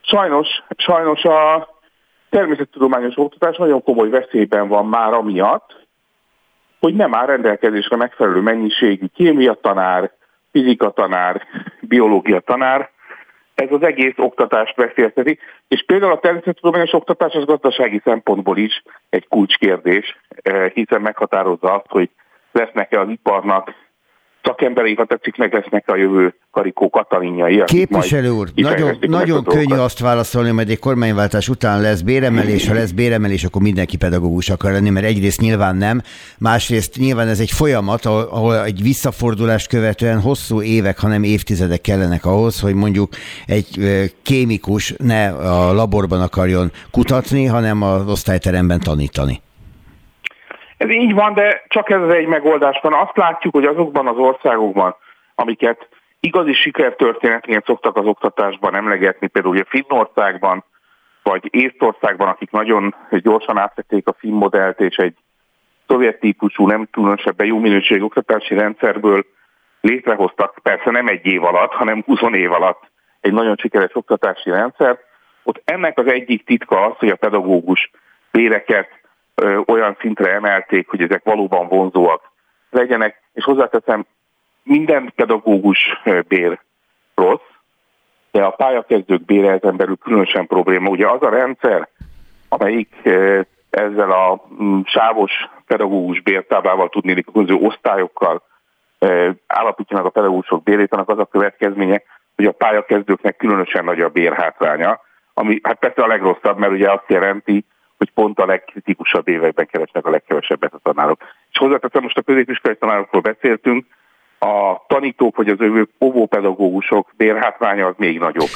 sajnos, sajnos a természettudományos oktatás nagyon komoly veszélyben van már amiatt, hogy nem áll rendelkezésre megfelelő mennyiségű kémia tanár, fizika tanár, biológia tanár, ez az egész oktatást veszélyezteti, és például a természettudományos oktatás az gazdasági szempontból is egy kulcskérdés, hiszen meghatározza azt, hogy lesznek-e az iparnak szakemberei, ha tetszik, meg lesznek a jövő Karikó Katalinjai. Képviselő úr, nagyon, nagyon könnyű azt válaszolni, hogy egy kormányváltás után lesz béremelés, ha lesz béremelés, akkor mindenki pedagógus akar lenni, mert egyrészt nyilván nem, másrészt nyilván ez egy folyamat, ahol egy visszafordulást követően hosszú évek, hanem évtizedek kellenek ahhoz, hogy mondjuk egy kémikus ne a laborban akarjon kutatni, hanem az osztályteremben tanítani. Ez így van, de csak ez egy megoldás van. Azt látjuk, hogy azokban az országokban, amiket igazi sikertörténetként szoktak az oktatásban emlegetni, például ugye Finnországban, vagy Észtországban, akik nagyon gyorsan átvették a finn modellt, és egy szovjet típusú, nem különösebben jó minőségű oktatási rendszerből létrehoztak, persze nem egy év alatt, hanem 20 év alatt egy nagyon sikeres oktatási rendszer. Ott ennek az egyik titka az, hogy a pedagógus béreket olyan szintre emelték, hogy ezek valóban vonzóak legyenek, és hozzáteszem, minden pedagógus bér rossz, de a pályakezdők bére ezen belül különösen probléma. Ugye az a rendszer, amelyik ezzel a mm, sávos pedagógus bértáblával tudni, a különböző osztályokkal állapítja meg a pedagógusok bérét, annak az a következménye, hogy a pályakezdőknek különösen nagy a bérhátránya, ami hát persze a legrosszabb, mert ugye azt jelenti, hogy pont a legkritikusabb években keresnek a legkevesebbet a tanárok. És hozzáteszem, most a középiskolai tanárokról beszéltünk, a tanítók vagy az övők óvópedagógusok bérhátránya az még nagyobb.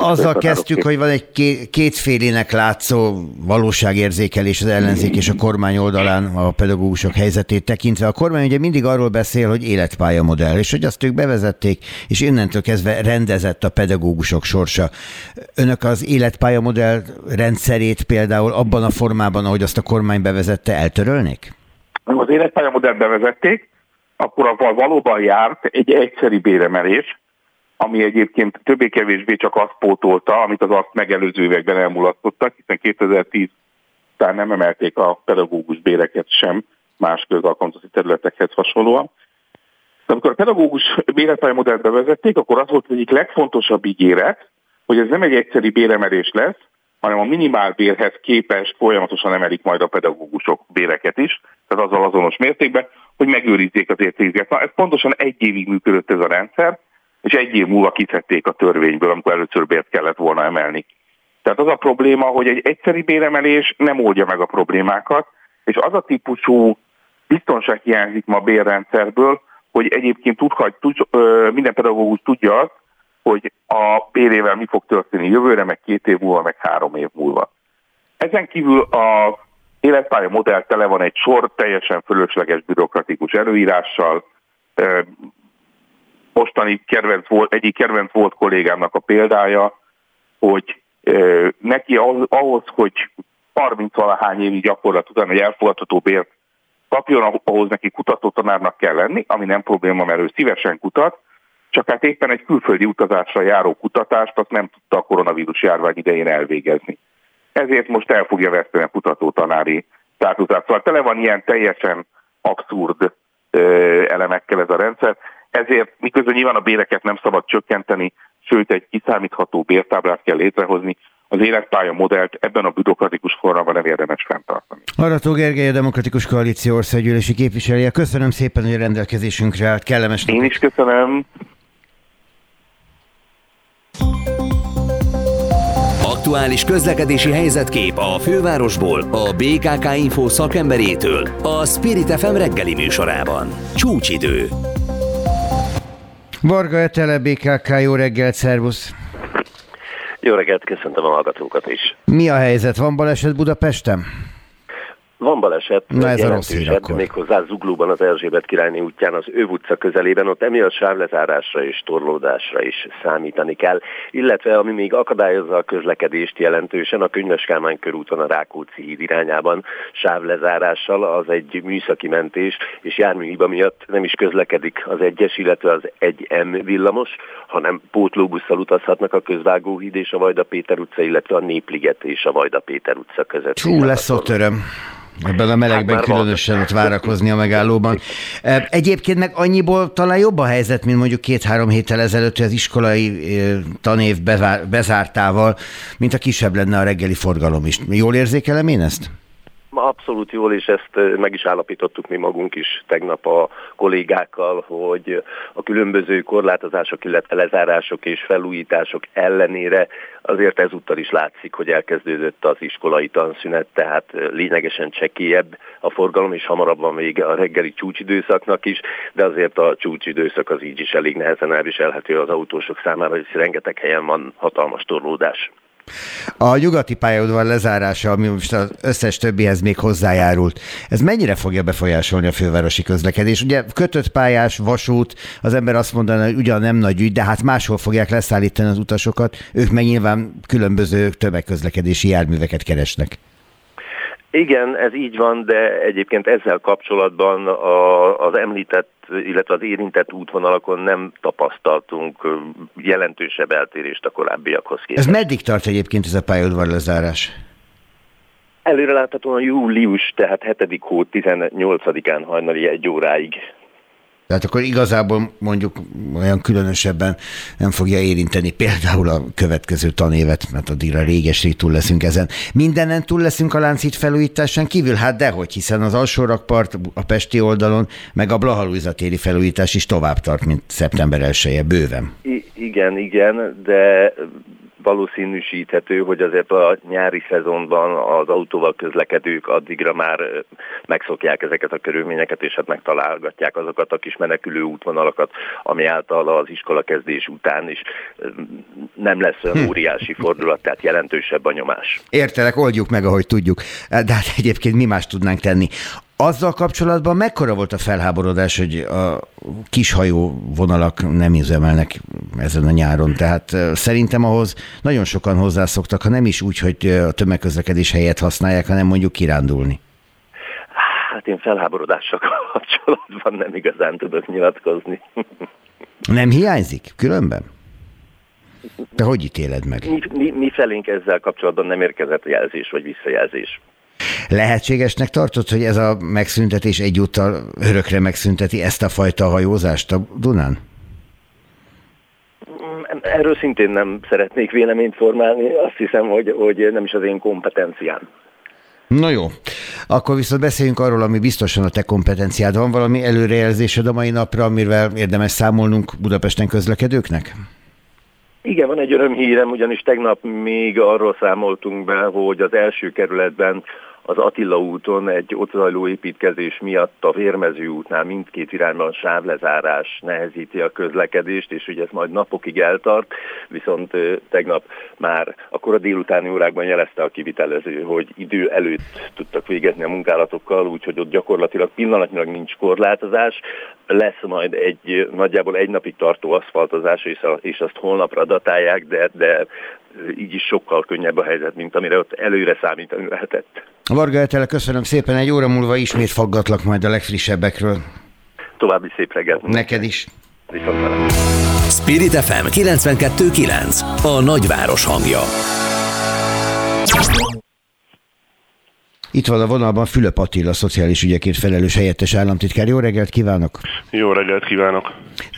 Azzal kezdtük, hogy van egy kétfélének látszó valóságérzékelés az ellenzék és a kormány oldalán a pedagógusok helyzetét tekintve. A kormány ugye mindig arról beszél, hogy életpályamodell, és hogy azt ők bevezették, és innentől kezdve rendezett a pedagógusok sorsa. Önök az életpályamodell rendszerét például abban a formában, ahogy azt a kormány bevezette, eltörölnék? Az életpályamodell bevezették, akkor avval valóban járt egy egyszeri béremelés, ami egyébként többé-kevésbé csak azt pótolta, amit az azt megelőző években elmulasztottak, hiszen 2010 után nem emelték a pedagógus béreket sem más közalkalmazási területekhez hasonlóan. De amikor a pedagógus modellt bevezették, akkor az volt az egyik legfontosabb ígéret, hogy ez nem egy egyszeri béremelés lesz, hanem a minimálbérhez képest folyamatosan emelik majd a pedagógusok béreket is, tehát azzal azonos mértékben, hogy megőrizzék az értéket. Na, ez pontosan egy évig működött ez a rendszer, és egy év múlva kiszedték a törvényből, amikor először bért kellett volna emelni. Tehát az a probléma, hogy egy egyszeri béremelés nem oldja meg a problémákat, és az a típusú biztonság hiányzik ma a bérrendszerből, hogy egyébként tudhat, tud, minden pedagógus tudja azt, hogy a bérével mi fog történni jövőre, meg két év múlva, meg három év múlva. Ezen kívül a életpálya modell tele van egy sor teljesen fölösleges bürokratikus előírással. Mostani kedvenc volt, egyik kedvenc volt kollégámnak a példája, hogy neki ahhoz, hogy 30 valahány évi gyakorlat után egy elfogadható bért kapjon, ahhoz neki kutatótanárnak kell lenni, ami nem probléma, mert ő szívesen kutat, csak hát éppen egy külföldi utazásra járó kutatást azt nem tudta a koronavírus járvány idején elvégezni. Ezért most el fogja veszteni a kutatótanári státuszát. Szóval tele van ilyen teljesen abszurd elemekkel ez a rendszer. Ezért miközben nyilván a béreket nem szabad csökkenteni, sőt egy kiszámítható bértáblát kell létrehozni, az életpálya modellt ebben a bürokratikus formában nem érdemes fenntartani. Arató Gergely, a Demokratikus Koalíció országgyűlési képviselője. Köszönöm szépen, hogy a rendelkezésünkre állt. Kellemes napot. Én is köszönöm. Aktuális közlekedési helyzetkép a fővárosból, a BKK Info szakemberétől, a Spirit FM reggeli műsorában. Csúcsidő. Varga Etele, BKK, jó reggelt, szervusz! Jó reggelt, köszöntöm a hallgatókat is. Mi a helyzet? Van baleset Budapesten? Van baleset, Na ez a rossz hír akkor. méghozzá Zuglóban az Erzsébet királyné útján az Öv utca közelében, ott emiatt sávlezárásra és torlódásra is számítani kell, illetve ami még akadályozza a közlekedést jelentősen, a Könyves Kálmán körúton a Rákóczi híd irányában sávlezárással az egy műszaki mentés, és járműhiba miatt nem is közlekedik az egyes, illetve az 1M villamos, hanem pótlóbusszal utazhatnak a Közvágóhíd és a Vajda Péter utca, illetve a Népliget és a Vajda Péter utca között. Csú, lesz ott öröm. Ebben a melegben hát különösen ott várakozni a megállóban. Egyébként meg annyiból talán jobb a helyzet, mint mondjuk két-három héttel ezelőtt az iskolai tanév bezártával, mint a kisebb lenne a reggeli forgalom is. Jól érzékelem én ezt? Abszolút jól, és ezt meg is állapítottuk mi magunk is tegnap a kollégákkal, hogy a különböző korlátozások, illetve lezárások és felújítások ellenére azért ezúttal is látszik, hogy elkezdődött az iskolai tanszünet, tehát lényegesen csekélyebb a forgalom, és hamarabb van vége a reggeli csúcsidőszaknak is, de azért a csúcsidőszak az így is elég nehezen elviselhető az autósok számára, hisz rengeteg helyen van hatalmas torlódás. A nyugati pályaudvar lezárása, ami most az összes többihez még hozzájárult, ez mennyire fogja befolyásolni a fővárosi közlekedés? Ugye kötött pályás, vasút, az ember azt mondaná, hogy ugyan nem nagy ügy, de hát máshol fogják leszállítani az utasokat, ők meg nyilván különböző tömegközlekedési járműveket keresnek. Igen, ez így van, de egyébként ezzel kapcsolatban a, az említett, illetve az érintett útvonalakon nem tapasztaltunk jelentősebb eltérést a korábbiakhoz képest. Ez meddig tart egyébként ez a pályaudvar lezárás? Előre láthatóan július, tehát 7. hó 18-án hajnali egy óráig tehát akkor igazából mondjuk olyan különösebben nem fogja érinteni például a következő tanévet, mert addigra réges túl leszünk ezen. Mindenen túl leszünk a láncít felújításán kívül? Hát dehogy, hiszen az alsó rakpart a Pesti oldalon, meg a Blahalújza téri felújítás is tovább tart, mint szeptember 1 -e, bőven. I- Igen, igen, de valószínűsíthető, hogy azért a nyári szezonban az autóval közlekedők addigra már megszokják ezeket a körülményeket, és hát megtalálgatják azokat a kis menekülő útvonalakat, ami által az iskola kezdés után is nem lesz olyan hm. óriási fordulat, tehát jelentősebb a nyomás. Értelek, oldjuk meg, ahogy tudjuk. De hát egyébként mi más tudnánk tenni. Azzal kapcsolatban mekkora volt a felháborodás, hogy a kishajó vonalak nem üzemelnek ezen a nyáron? Tehát szerintem ahhoz nagyon sokan hozzászoktak, ha nem is úgy, hogy a tömegközlekedés helyet használják, hanem mondjuk kirándulni. Hát én felháborodással kapcsolatban nem igazán tudok nyilatkozni. Nem hiányzik különben? De hogy ítéled meg? Mi, mi, mi felénk ezzel kapcsolatban nem érkezett jelzés vagy visszajelzés. Lehetségesnek tartott, hogy ez a megszüntetés egyúttal örökre megszünteti ezt a fajta hajózást a Dunán? Erről szintén nem szeretnék véleményt formálni, azt hiszem, hogy, hogy nem is az én kompetenciám. Na jó, akkor viszont beszéljünk arról, ami biztosan a te kompetenciád. Van valami előrejelzésed a mai napra, amivel érdemes számolnunk Budapesten közlekedőknek? Igen, van egy örömhírem, ugyanis tegnap még arról számoltunk be, hogy az első kerületben az Attila úton egy ott zajló építkezés miatt a Vérmező útnál mindkét irányban sávlezárás nehezíti a közlekedést, és ugye ez majd napokig eltart, viszont tegnap már akkor a délutáni órákban jelezte a kivitelező, hogy idő előtt tudtak végezni a munkálatokkal, úgyhogy ott gyakorlatilag pillanatnyilag nincs korlátozás, lesz majd egy nagyjából egy napig tartó aszfaltozás, és, a, és azt holnapra datálják, de, de így is sokkal könnyebb a helyzet, mint amire ott előre számítani lehetett. Varga Etele, köszönöm szépen, egy óra múlva ismét faggatlak majd a legfrissebbekről. További szép reggelt. Neked is. Spirit FM 92.9 A nagyváros hangja. Itt van a vonalban Fülöp Attila, szociális ügyekért felelős helyettes államtitkár. Jó reggelt kívánok! Jó reggelt kívánok!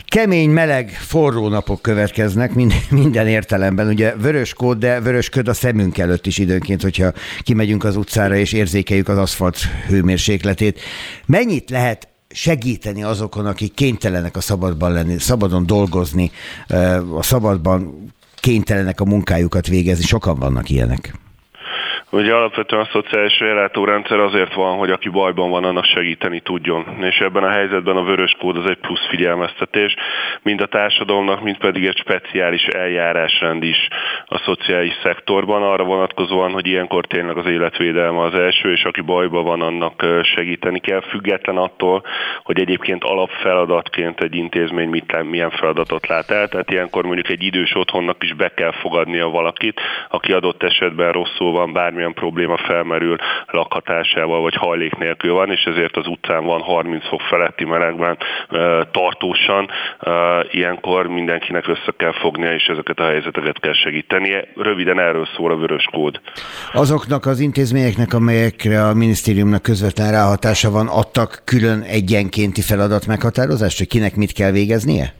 Kemény, meleg, forró napok következnek minden értelemben. Ugye vörös kód, de vörös köd a szemünk előtt is időnként, hogyha kimegyünk az utcára és érzékeljük az aszfalt hőmérsékletét. Mennyit lehet segíteni azokon, akik kénytelenek a szabadban lenni, szabadon dolgozni, a szabadban kénytelenek a munkájukat végezni. Sokan vannak ilyenek. Ugye alapvetően a szociális ellátórendszer azért van, hogy aki bajban van, annak segíteni tudjon. És ebben a helyzetben a vörös kód az egy plusz figyelmeztetés, mind a társadalomnak, mind pedig egy speciális eljárásrend is a szociális szektorban, arra vonatkozóan, hogy ilyenkor tényleg az életvédelme az első, és aki bajban van, annak segíteni kell, független attól, hogy egyébként alapfeladatként egy intézmény mit, milyen feladatot lát el. Tehát ilyenkor mondjuk egy idős otthonnak is be kell fogadnia valakit, aki adott esetben rosszul van, bármilyen bármilyen probléma felmerül lakhatásával vagy hajlék nélkül van, és ezért az utcán van 30 fok feletti melegben tartósan. Ilyenkor mindenkinek össze kell fognia, és ezeket a helyzeteket kell segítenie. Röviden erről szól a vörös kód. Azoknak az intézményeknek, amelyekre a minisztériumnak közvetlen ráhatása van, adtak külön egyenkénti feladat meghatározást, hogy kinek mit kell végeznie?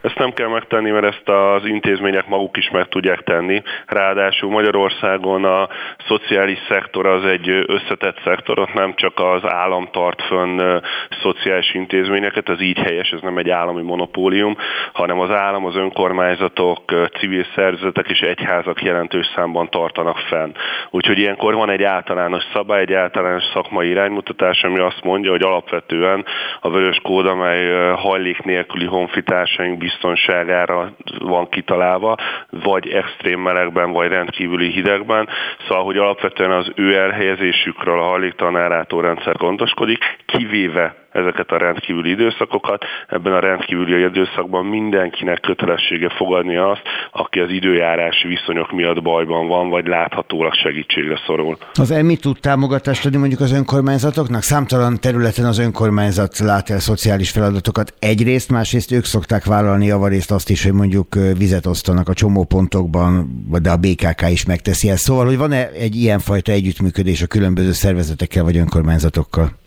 Ezt nem kell megtenni, mert ezt az intézmények maguk is meg tudják tenni. Ráadásul Magyarországon a szociális szektor az egy összetett szektor, ott nem csak az állam tart fönn szociális intézményeket, ez így helyes, ez nem egy állami monopólium, hanem az állam, az önkormányzatok, civil szervezetek és egyházak jelentős számban tartanak fenn. Úgyhogy ilyenkor van egy általános szabály, egy általános szakmai iránymutatás, ami azt mondja, hogy alapvetően a vörös kód, amely hajlék nélküli honfitársaink biztonságára van kitalálva, vagy extrém melegben, vagy rendkívüli hidegben. Szóval, hogy alapvetően az ő elhelyezésükről a hajléktalan rendszer gondoskodik, kivéve ezeket a rendkívüli időszakokat. Ebben a rendkívüli időszakban mindenkinek kötelessége fogadni azt, aki az időjárási viszonyok miatt bajban van, vagy láthatólag segítségre szorul. Az EMI tud támogatást adni mondjuk az önkormányzatoknak? Számtalan területen az önkormányzat lát el szociális feladatokat egyrészt, másrészt ők szokták vállalni javarészt azt is, hogy mondjuk vizet osztanak a csomópontokban, de a BKK is megteszi ezt. Szóval, hogy van-e egy ilyenfajta együttműködés a különböző szervezetekkel vagy önkormányzatokkal?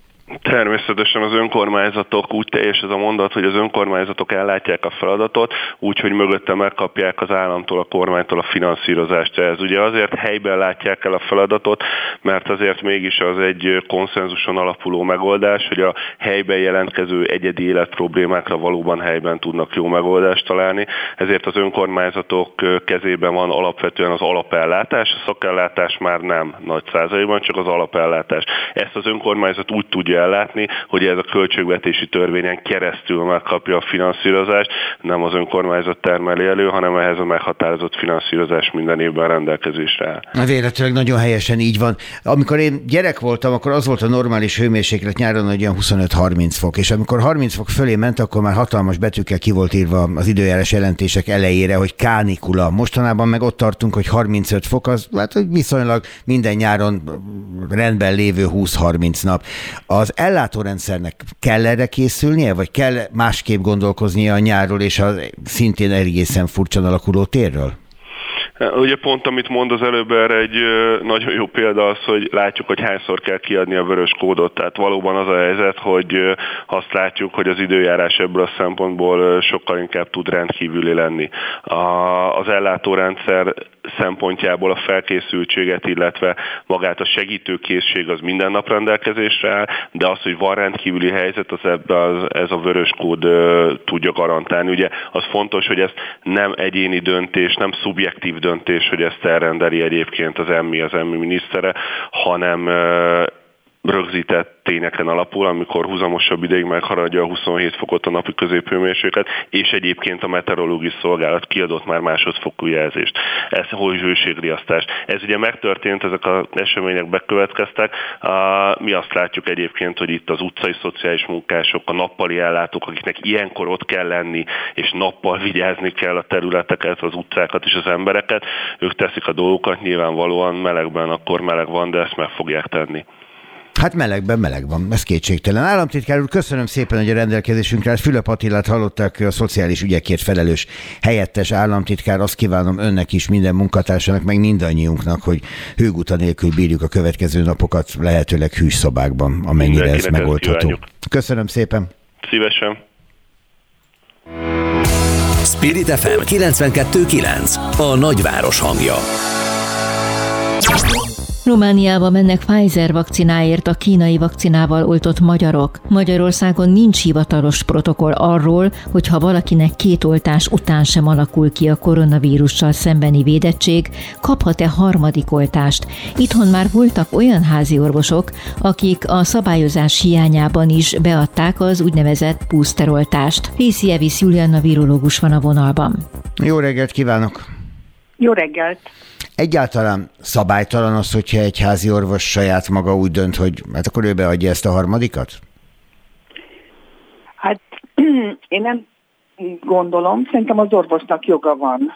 Természetesen az önkormányzatok úgy teljes ez a mondat, hogy az önkormányzatok ellátják a feladatot, úgy, hogy mögötte megkapják az államtól, a kormánytól a finanszírozást. Ez ugye azért helyben látják el a feladatot, mert azért mégis az egy konszenzuson alapuló megoldás, hogy a helyben jelentkező egyedi életproblémákra valóban helyben tudnak jó megoldást találni. Ezért az önkormányzatok kezében van alapvetően az alapellátás, a szakellátás már nem nagy százalékban, csak az alapellátás. Ezt az önkormányzat úgy tudja ellátni, hogy ez a költségvetési törvényen keresztül megkapja a finanszírozást, nem az önkormányzat termeli elő, hanem ehhez a meghatározott finanszírozás minden évben rendelkezésre áll. Na véletlenül nagyon helyesen így van. Amikor én gyerek voltam, akkor az volt a normális hőmérséklet nyáron, hogy olyan 25-30 fok, és amikor 30 fok fölé ment, akkor már hatalmas betűkkel ki volt írva az időjárás jelentések elejére, hogy kánikula. Mostanában meg ott tartunk, hogy 35 fok, az hát, hogy viszonylag minden nyáron rendben lévő 20-30 nap. Az ellátórendszernek kell erre készülnie, vagy kell másképp gondolkoznia a nyárról és a szintén egészen furcsan alakuló térről? Ugye pont amit mond az előbb erre egy nagyon jó példa az, hogy látjuk, hogy hányszor kell kiadni a vörös kódot. Tehát valóban az a helyzet, hogy azt látjuk, hogy az időjárás ebből a szempontból sokkal inkább tud rendkívüli lenni. Az ellátórendszer szempontjából a felkészültséget, illetve magát a segítőkészség az minden nap rendelkezésre áll, de az, hogy van rendkívüli helyzet, az ebbe az, ez a vörös kód tudja garantálni. Ugye az fontos, hogy ez nem egyéni döntés, nem szubjektív döntés, hogy ezt elrendeli egyébként az emmi, az emmi minisztere, hanem rögzített tényeken alapul, amikor húzamosabb ideig megharadja a 27 fokot a napi középhőmérséklet, és egyébként a meteorológiai szolgálat kiadott már másodfokú jelzést. Ez hogy hőségriasztás. Ez ugye megtörtént, ezek az események bekövetkeztek. Mi azt látjuk egyébként, hogy itt az utcai szociális munkások, a nappali ellátók, akiknek ilyenkor ott kell lenni, és nappal vigyázni kell a területeket, az utcákat és az embereket, ők teszik a dolgokat, nyilvánvalóan melegben, akkor meleg van, de ezt meg fogják tenni. Hát melegben meleg van, ez kétségtelen. Államtitkár úr, köszönöm szépen, hogy a rendelkezésünkre állt. Fülöp Attilát hallották, a szociális ügyekért felelős helyettes államtitkár. Azt kívánom önnek is, minden munkatársának, meg mindannyiunknak, hogy hőguta nélkül bírjuk a következő napokat, lehetőleg hűs szobákban, amennyire ez megoldható. Köszönöm szépen. Szívesen. Spirit FM 92.9 a nagyváros hangja. Romániába mennek Pfizer vakcináért a kínai vakcinával oltott magyarok. Magyarországon nincs hivatalos protokoll arról, hogy ha valakinek két oltás után sem alakul ki a koronavírussal szembeni védettség, kaphat-e harmadik oltást. Itthon már voltak olyan házi orvosok, akik a szabályozás hiányában is beadták az úgynevezett boosteroltást. Részi Evis Julianna virológus van a vonalban. Jó reggelt kívánok! Jó reggelt! Egyáltalán szabálytalan az, hogyha egy házi orvos saját maga úgy dönt, hogy hát akkor ő beadja ezt a harmadikat? Hát én nem gondolom, szerintem az orvosnak joga van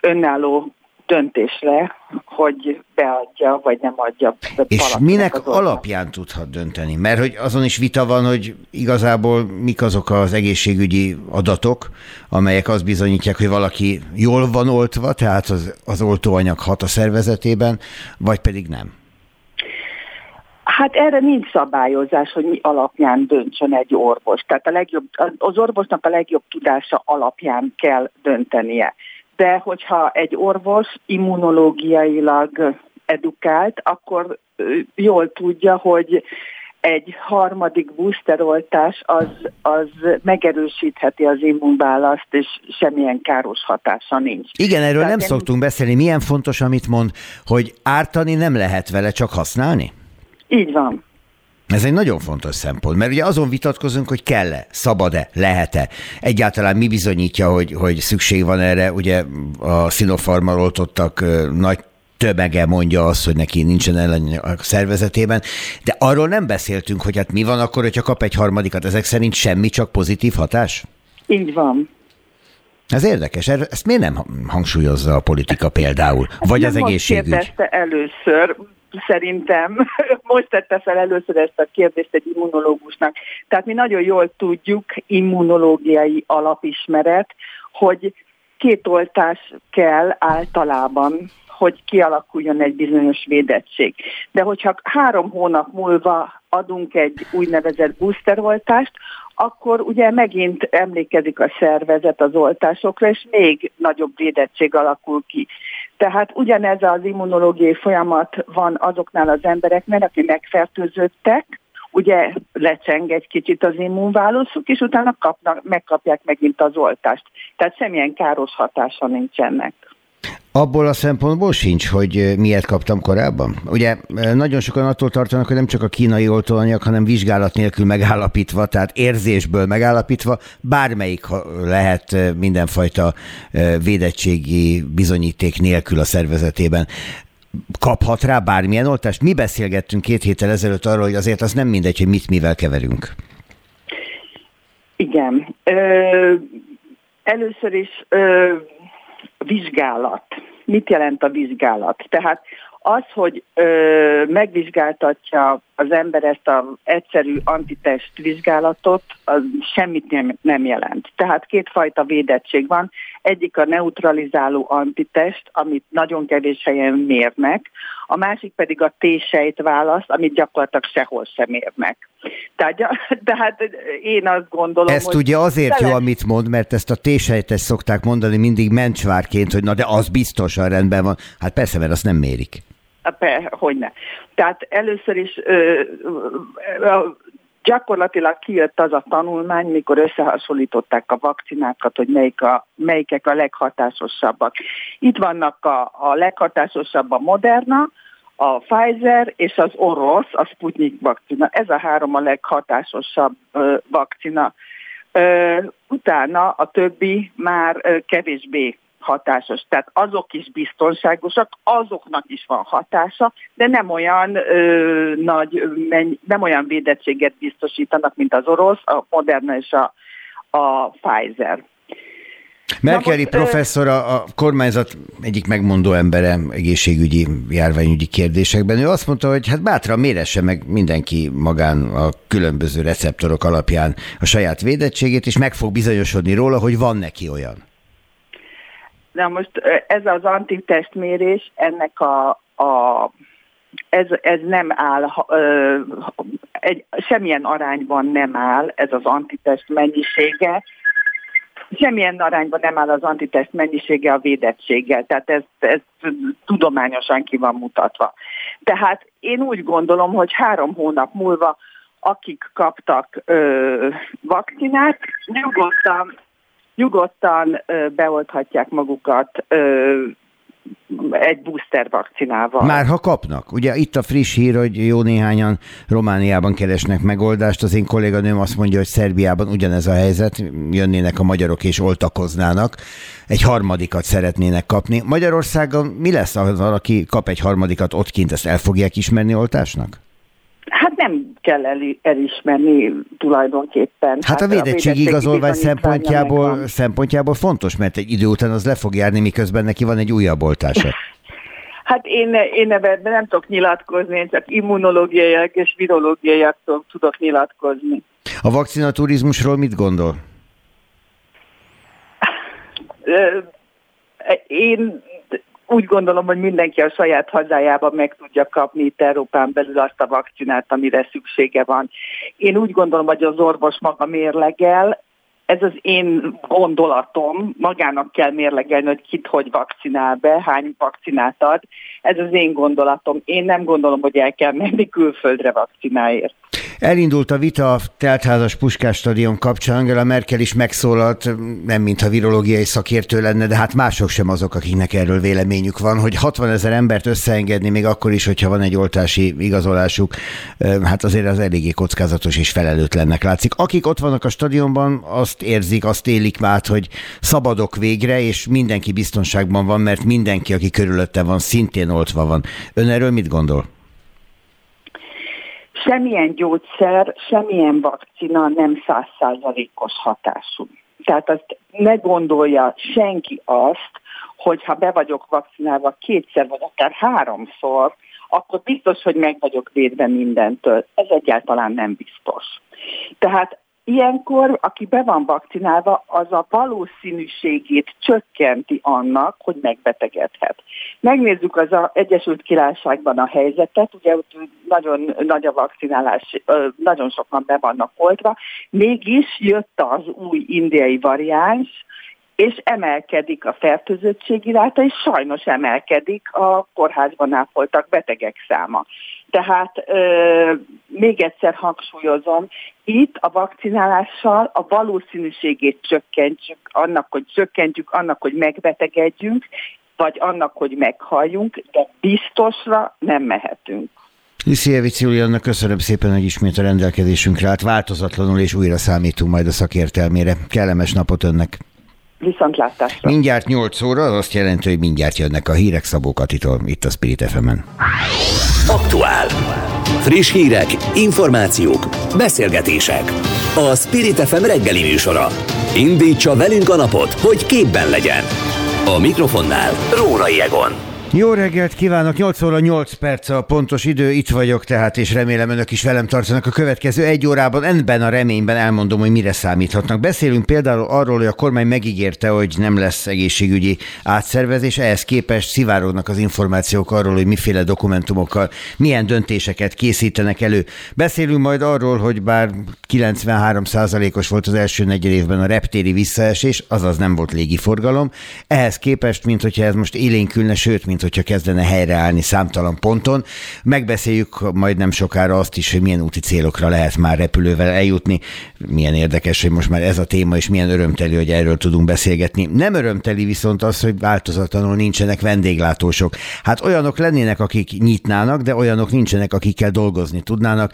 önálló döntésre, hogy beadja, vagy nem adja. És minek alapján tudhat dönteni? Mert hogy azon is vita van, hogy igazából mik azok az egészségügyi adatok, amelyek azt bizonyítják, hogy valaki jól van oltva, tehát az, az oltóanyag hat a szervezetében, vagy pedig nem. Hát erre nincs szabályozás, hogy mi alapján döntsön egy orvos. Tehát a legjobb, az orvosnak a legjobb tudása alapján kell döntenie de hogyha egy orvos immunológiailag edukált, akkor jól tudja, hogy egy harmadik boosteroltás az, az megerősítheti az immunválaszt, és semmilyen káros hatása nincs. Igen, erről Tehát nem én... szoktunk beszélni. Milyen fontos, amit mond, hogy ártani nem lehet vele, csak használni? Így van. Ez egy nagyon fontos szempont, mert ugye azon vitatkozunk, hogy kell-e, szabad-e, lehet-e. Egyáltalán mi bizonyítja, hogy, hogy szükség van erre, ugye a Sinopharmal oltottak nagy tömege mondja azt, hogy neki nincsen ellen a szervezetében, de arról nem beszéltünk, hogy hát mi van akkor, hogyha kap egy harmadikat. Ezek szerint semmi, csak pozitív hatás? Így van. Ez érdekes, ezt miért nem hangsúlyozza a politika például, vagy nem az egészségügy? Kérdezte először, szerintem most tette fel először ezt a kérdést egy immunológusnak. Tehát mi nagyon jól tudjuk, immunológiai alapismeret, hogy két oltás kell általában, hogy kialakuljon egy bizonyos védettség. De hogyha három hónap múlva adunk egy úgynevezett boosteroltást, akkor ugye megint emlékezik a szervezet az oltásokra, és még nagyobb védettség alakul ki. Tehát ugyanez az immunológiai folyamat van azoknál az embereknél, akik megfertőzöttek, ugye lecseng egy kicsit az immunválaszuk, és utána kapnak, megkapják megint az oltást. Tehát semmilyen káros hatása nincsenek. Abból a szempontból sincs, hogy miért kaptam korábban. Ugye nagyon sokan attól tartanak, hogy nem csak a kínai oltóanyag, hanem vizsgálat nélkül megállapítva, tehát érzésből megállapítva, bármelyik lehet mindenfajta védettségi bizonyíték nélkül a szervezetében kaphat rá bármilyen oltást? Mi beszélgettünk két héttel ezelőtt arról, hogy azért az nem mindegy, hogy mit mivel keverünk. Igen. Ö, először is ö, vizsgálat. Mit jelent a vizsgálat? Tehát az, hogy ö, megvizsgáltatja az ember ezt az egyszerű antitest vizsgálatot, az semmit nem, nem jelent. Tehát kétfajta védettség van. Egyik a neutralizáló antitest, amit nagyon kevés helyen mérnek, a másik pedig a T-sejt választ, amit gyakorlatilag sehol sem mérnek. Tehát, tehát én azt gondolom, Ezt hogy ugye azért jó, amit mond, mert ezt a T-sejtest szokták mondani mindig mencsvárként, hogy na de az biztosan rendben van. Hát persze, mert azt nem mérik. Hogy ne. Tehát először is ö, ö, gyakorlatilag kijött az a tanulmány, mikor összehasonlították a vakcinákat, hogy melyik a, melyikek a leghatásosabbak. Itt vannak a, a leghatásosabb a Moderna, a Pfizer és az orosz, a Sputnik vakcina. Ez a három a leghatásosabb ö, vakcina. Ö, utána a többi már ö, kevésbé hatásos. Tehát azok is biztonságosak, azoknak is van hatása, de nem olyan ö, nagy, nem olyan védettséget biztosítanak, mint az orosz, a Moderna és a, a Pfizer. Merkeli professzor a, a kormányzat egyik megmondó embere egészségügyi, járványügyi kérdésekben. Ő azt mondta, hogy hát bátran méresse meg mindenki magán a különböző receptorok alapján a saját védettségét, és meg fog bizonyosodni róla, hogy van neki olyan. Na most ez az antitestmérés, ennek a, a ez, ez nem áll, egy, semmilyen arányban nem áll ez az antitest mennyisége, semmilyen arányban nem áll az antitest mennyisége a védettséggel, tehát ez, ez tudományosan ki van mutatva. Tehát én úgy gondolom, hogy három hónap múlva akik kaptak ö, vakcinát, nyugodtan nyugodtan beolthatják magukat egy booster vakcinával. Már ha kapnak. Ugye itt a friss hír, hogy jó néhányan Romániában keresnek megoldást. Az én kolléganőm azt mondja, hogy Szerbiában ugyanez a helyzet, jönnének a magyarok és oltakoznának. Egy harmadikat szeretnének kapni. Magyarországon mi lesz, ha valaki kap egy harmadikat ott kint, ezt el fogják ismerni oltásnak? Kell el, elismerni tulajdonképpen. Hát, hát a védettség igazolvány szempontjából, szempontjából fontos, mert egy idő után az le fog járni, miközben neki van egy újabb oltása. Hát én, én ebben nem tudok nyilatkozni, én csak immunológiaiak és virológiaiak tudok nyilatkozni. A vakcinaturizmusról mit gondol? Én úgy gondolom, hogy mindenki a saját hazájában meg tudja kapni itt Európán belül azt a vakcinát, amire szüksége van. Én úgy gondolom, hogy az orvos maga mérlegel, ez az én gondolatom, magának kell mérlegelni, hogy kit hogy vakcinál be, hány vakcinát ad. Ez az én gondolatom. Én nem gondolom, hogy el kell menni külföldre vakcináért. Elindult a vita a teltházas Puskás stadion kapcsán, Angela Merkel is megszólalt, nem mintha virológiai szakértő lenne, de hát mások sem azok, akiknek erről véleményük van, hogy 60 ezer embert összeengedni, még akkor is, hogyha van egy oltási igazolásuk, hát azért az eléggé kockázatos és felelőtlennek látszik. Akik ott vannak a stadionban, azt érzik, azt élik már, hogy szabadok végre, és mindenki biztonságban van, mert mindenki, aki körülötte van, szintén oltva van. Ön erről mit gondol? Semmilyen gyógyszer, semmilyen vakcina nem százszázalékos hatású. Tehát azt ne gondolja senki azt, hogy ha be vagyok vakcinálva kétszer vagy akár háromszor, akkor biztos, hogy meg vagyok védve mindentől. Ez egyáltalán nem biztos. Tehát ilyenkor, aki be van vakcinálva, az a valószínűségét csökkenti annak, hogy megbetegedhet. Megnézzük az a Egyesült Királyságban a helyzetet, ugye ott nagyon nagy a vakcinálás, nagyon sokan be vannak oltva, mégis jött az új indiai variáns, és emelkedik a fertőzöttségi ráta, és sajnos emelkedik a kórházban ápoltak betegek száma. Tehát ö, még egyszer hangsúlyozom, itt a vakcinálással a valószínűségét csökkentjük annak, hogy csökkentjük annak, hogy megbetegedjünk, vagy annak, hogy meghalljunk, de biztosra nem mehetünk. Liszijevic Juliannak köszönöm szépen, hogy ismét a rendelkezésünkre állt. Változatlanul és újra számítunk majd a szakértelmére. Kellemes napot önnek! Viszontlátásra! Mindjárt 8 óra, az azt jelenti, hogy mindjárt jönnek a hírek Szabó Katitól, itt a Spirit fm -en. Aktuál. Friss hírek, információk, beszélgetések. A Spirit FM reggeli műsora. Indítsa velünk a napot, hogy képben legyen. A mikrofonnál Rórai Egon. Jó reggelt kívánok, 8 óra 8 perc a pontos idő, itt vagyok tehát, és remélem önök is velem tartanak a következő egy órában. Ebben a reményben elmondom, hogy mire számíthatnak. Beszélünk például arról, hogy a kormány megígérte, hogy nem lesz egészségügyi átszervezés, ehhez képest szivárognak az információk arról, hogy miféle dokumentumokkal, milyen döntéseket készítenek elő. Beszélünk majd arról, hogy bár 93%-os volt az első negyed évben a reptéri visszaesés, azaz nem volt légiforgalom, ehhez képest, mint hogyha ez most élénkülne, sőt, mint hogyha kezdene helyreállni számtalan ponton. Megbeszéljük majd nem sokára azt is, hogy milyen úti célokra lehet már repülővel eljutni. Milyen érdekes, hogy most már ez a téma, és milyen örömteli, hogy erről tudunk beszélgetni. Nem örömteli viszont az, hogy változatlanul nincsenek vendéglátósok. Hát olyanok lennének, akik nyitnának, de olyanok nincsenek, akikkel dolgozni tudnának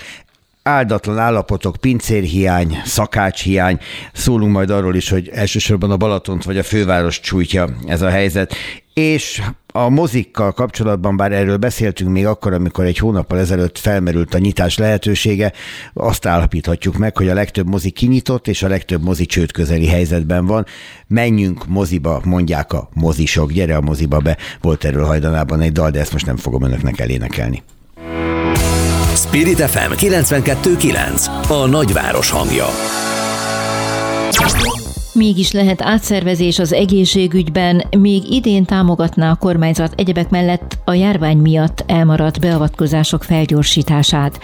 áldatlan állapotok, pincérhiány, szakácshiány. Szólunk majd arról is, hogy elsősorban a Balatont vagy a főváros csújtja ez a helyzet. És a mozikkal kapcsolatban, bár erről beszéltünk még akkor, amikor egy hónappal ezelőtt felmerült a nyitás lehetősége, azt állapíthatjuk meg, hogy a legtöbb mozi kinyitott, és a legtöbb mozi csőd közeli helyzetben van. Menjünk moziba, mondják a mozisok, gyere a moziba be. Volt erről hajdanában egy dal, de ezt most nem fogom önöknek elénekelni. Spirit FM 92.9 A nagyváros hangja Mégis lehet átszervezés az egészségügyben, még idén támogatná a kormányzat egyebek mellett a járvány miatt elmaradt beavatkozások felgyorsítását.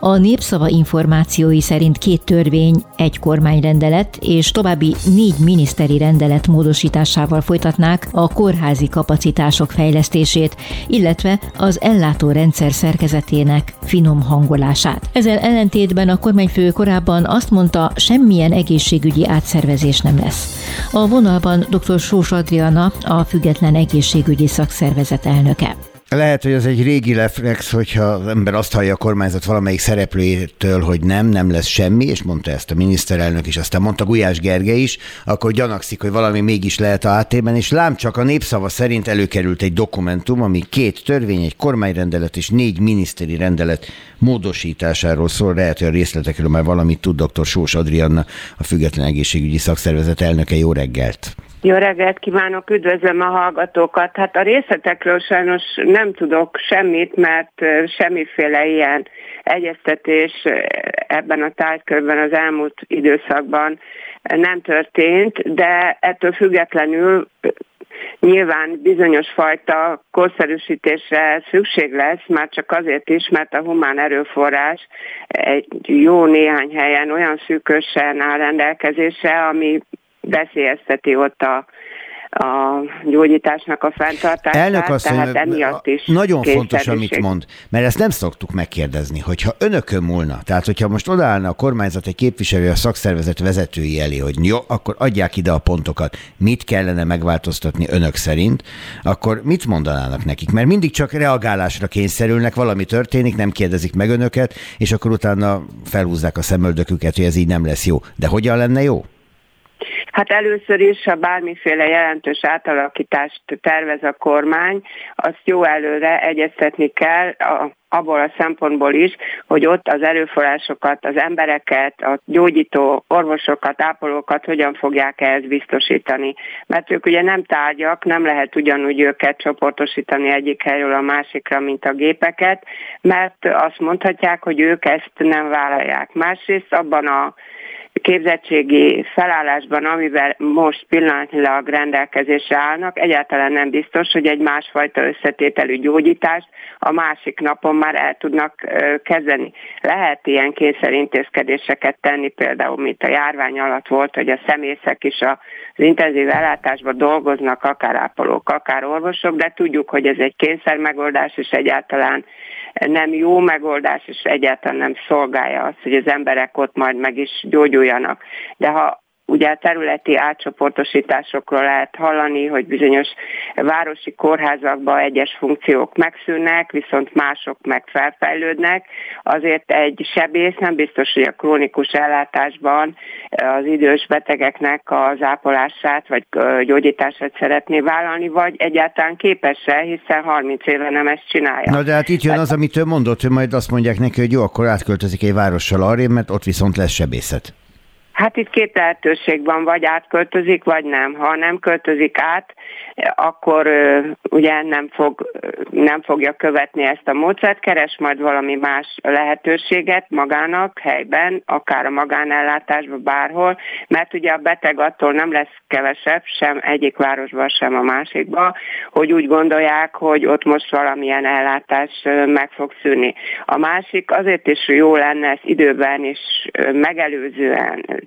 A népszava információi szerint két törvény, egy kormányrendelet és további négy miniszteri rendelet módosításával folytatnák a kórházi kapacitások fejlesztését, illetve az ellátórendszer szerkezetének finom hangolását. Ezzel ellentétben a kormányfő korábban azt mondta, semmilyen egészségügyi átszervezés nem lesz. A vonalban dr. Sós Adriana, a Független Egészségügyi Szakszervezet elnöke. Lehet, hogy az egy régi reflex, hogyha az ember azt hallja a kormányzat valamelyik szereplőjétől, hogy nem, nem lesz semmi, és mondta ezt a miniszterelnök is, aztán mondta Gulyás Gergely is, akkor gyanakszik, hogy valami mégis lehet a háttérben, és lám csak a népszava szerint előkerült egy dokumentum, ami két törvény, egy kormányrendelet és négy miniszteri rendelet módosításáról szól. Lehet, hogy a részletekről már valamit tud dr. Sós Adrianna, a Független Egészségügyi Szakszervezet elnöke. Jó reggelt! Jó reggelt kívánok, üdvözlöm a hallgatókat. Hát a részletekről sajnos nem tudok semmit, mert semmiféle ilyen egyeztetés ebben a tárgykörben az elmúlt időszakban nem történt, de ettől függetlenül nyilván bizonyos fajta korszerűsítésre szükség lesz, már csak azért is, mert a humán erőforrás egy jó néhány helyen olyan szűkösen áll rendelkezésre, ami veszélyezteti ott a a gyógyításnak a fenntartását, Elnök asszony, tehát emiatt is Nagyon fontos, amit mond, mert ezt nem szoktuk megkérdezni, hogyha önökön múlna, tehát hogyha most odaállna a kormányzat egy képviselő a szakszervezet vezetői elé, hogy jó, akkor adják ide a pontokat, mit kellene megváltoztatni önök szerint, akkor mit mondanának nekik? Mert mindig csak reagálásra kényszerülnek, valami történik, nem kérdezik meg önöket, és akkor utána felhúzzák a szemöldöküket, hogy ez így nem lesz jó. De hogyan lenne jó? Hát először is, ha bármiféle jelentős átalakítást tervez a kormány, azt jó előre egyeztetni kell a, abból a szempontból is, hogy ott az erőforrásokat, az embereket, a gyógyító orvosokat, ápolókat hogyan fogják ehhez biztosítani. Mert ők ugye nem tárgyak, nem lehet ugyanúgy őket csoportosítani egyik helyről a másikra, mint a gépeket, mert azt mondhatják, hogy ők ezt nem vállalják. Másrészt abban a képzettségi felállásban, amivel most pillanatnyilag rendelkezésre állnak, egyáltalán nem biztos, hogy egy másfajta összetételű gyógyítást a másik napon már el tudnak kezdeni. Lehet ilyen kényszerintézkedéseket tenni, például, mint a járvány alatt volt, hogy a szemészek is az intenzív ellátásban dolgoznak, akár ápolók, akár orvosok, de tudjuk, hogy ez egy kényszer megoldás, és egyáltalán nem jó megoldás, és egyáltalán nem szolgálja azt, hogy az emberek ott majd meg is gyógyuljanak. De ha Ugye a területi átcsoportosításokról lehet hallani, hogy bizonyos városi kórházakban egyes funkciók megszűnnek, viszont mások meg felfejlődnek. Azért egy sebész nem biztos, hogy a krónikus ellátásban az idős betegeknek az ápolását vagy gyógyítását szeretné vállalni, vagy egyáltalán képes-e, hiszen 30 éve nem ezt csinálja. Na de hát itt jön az, amit ő mondott, hogy majd azt mondják neki, hogy jó, akkor átköltözik egy várossal arra, mert ott viszont lesz sebészet. Hát itt két lehetőség van, vagy átköltözik, vagy nem. Ha nem költözik át, akkor ugye nem, fog, nem fogja követni ezt a módszert, keres majd valami más lehetőséget magának helyben, akár a magánellátásban, bárhol, mert ugye a beteg attól nem lesz kevesebb, sem egyik városban, sem a másikban, hogy úgy gondolják, hogy ott most valamilyen ellátás meg fog szűnni. A másik azért is jó lenne ezt időben is megelőzően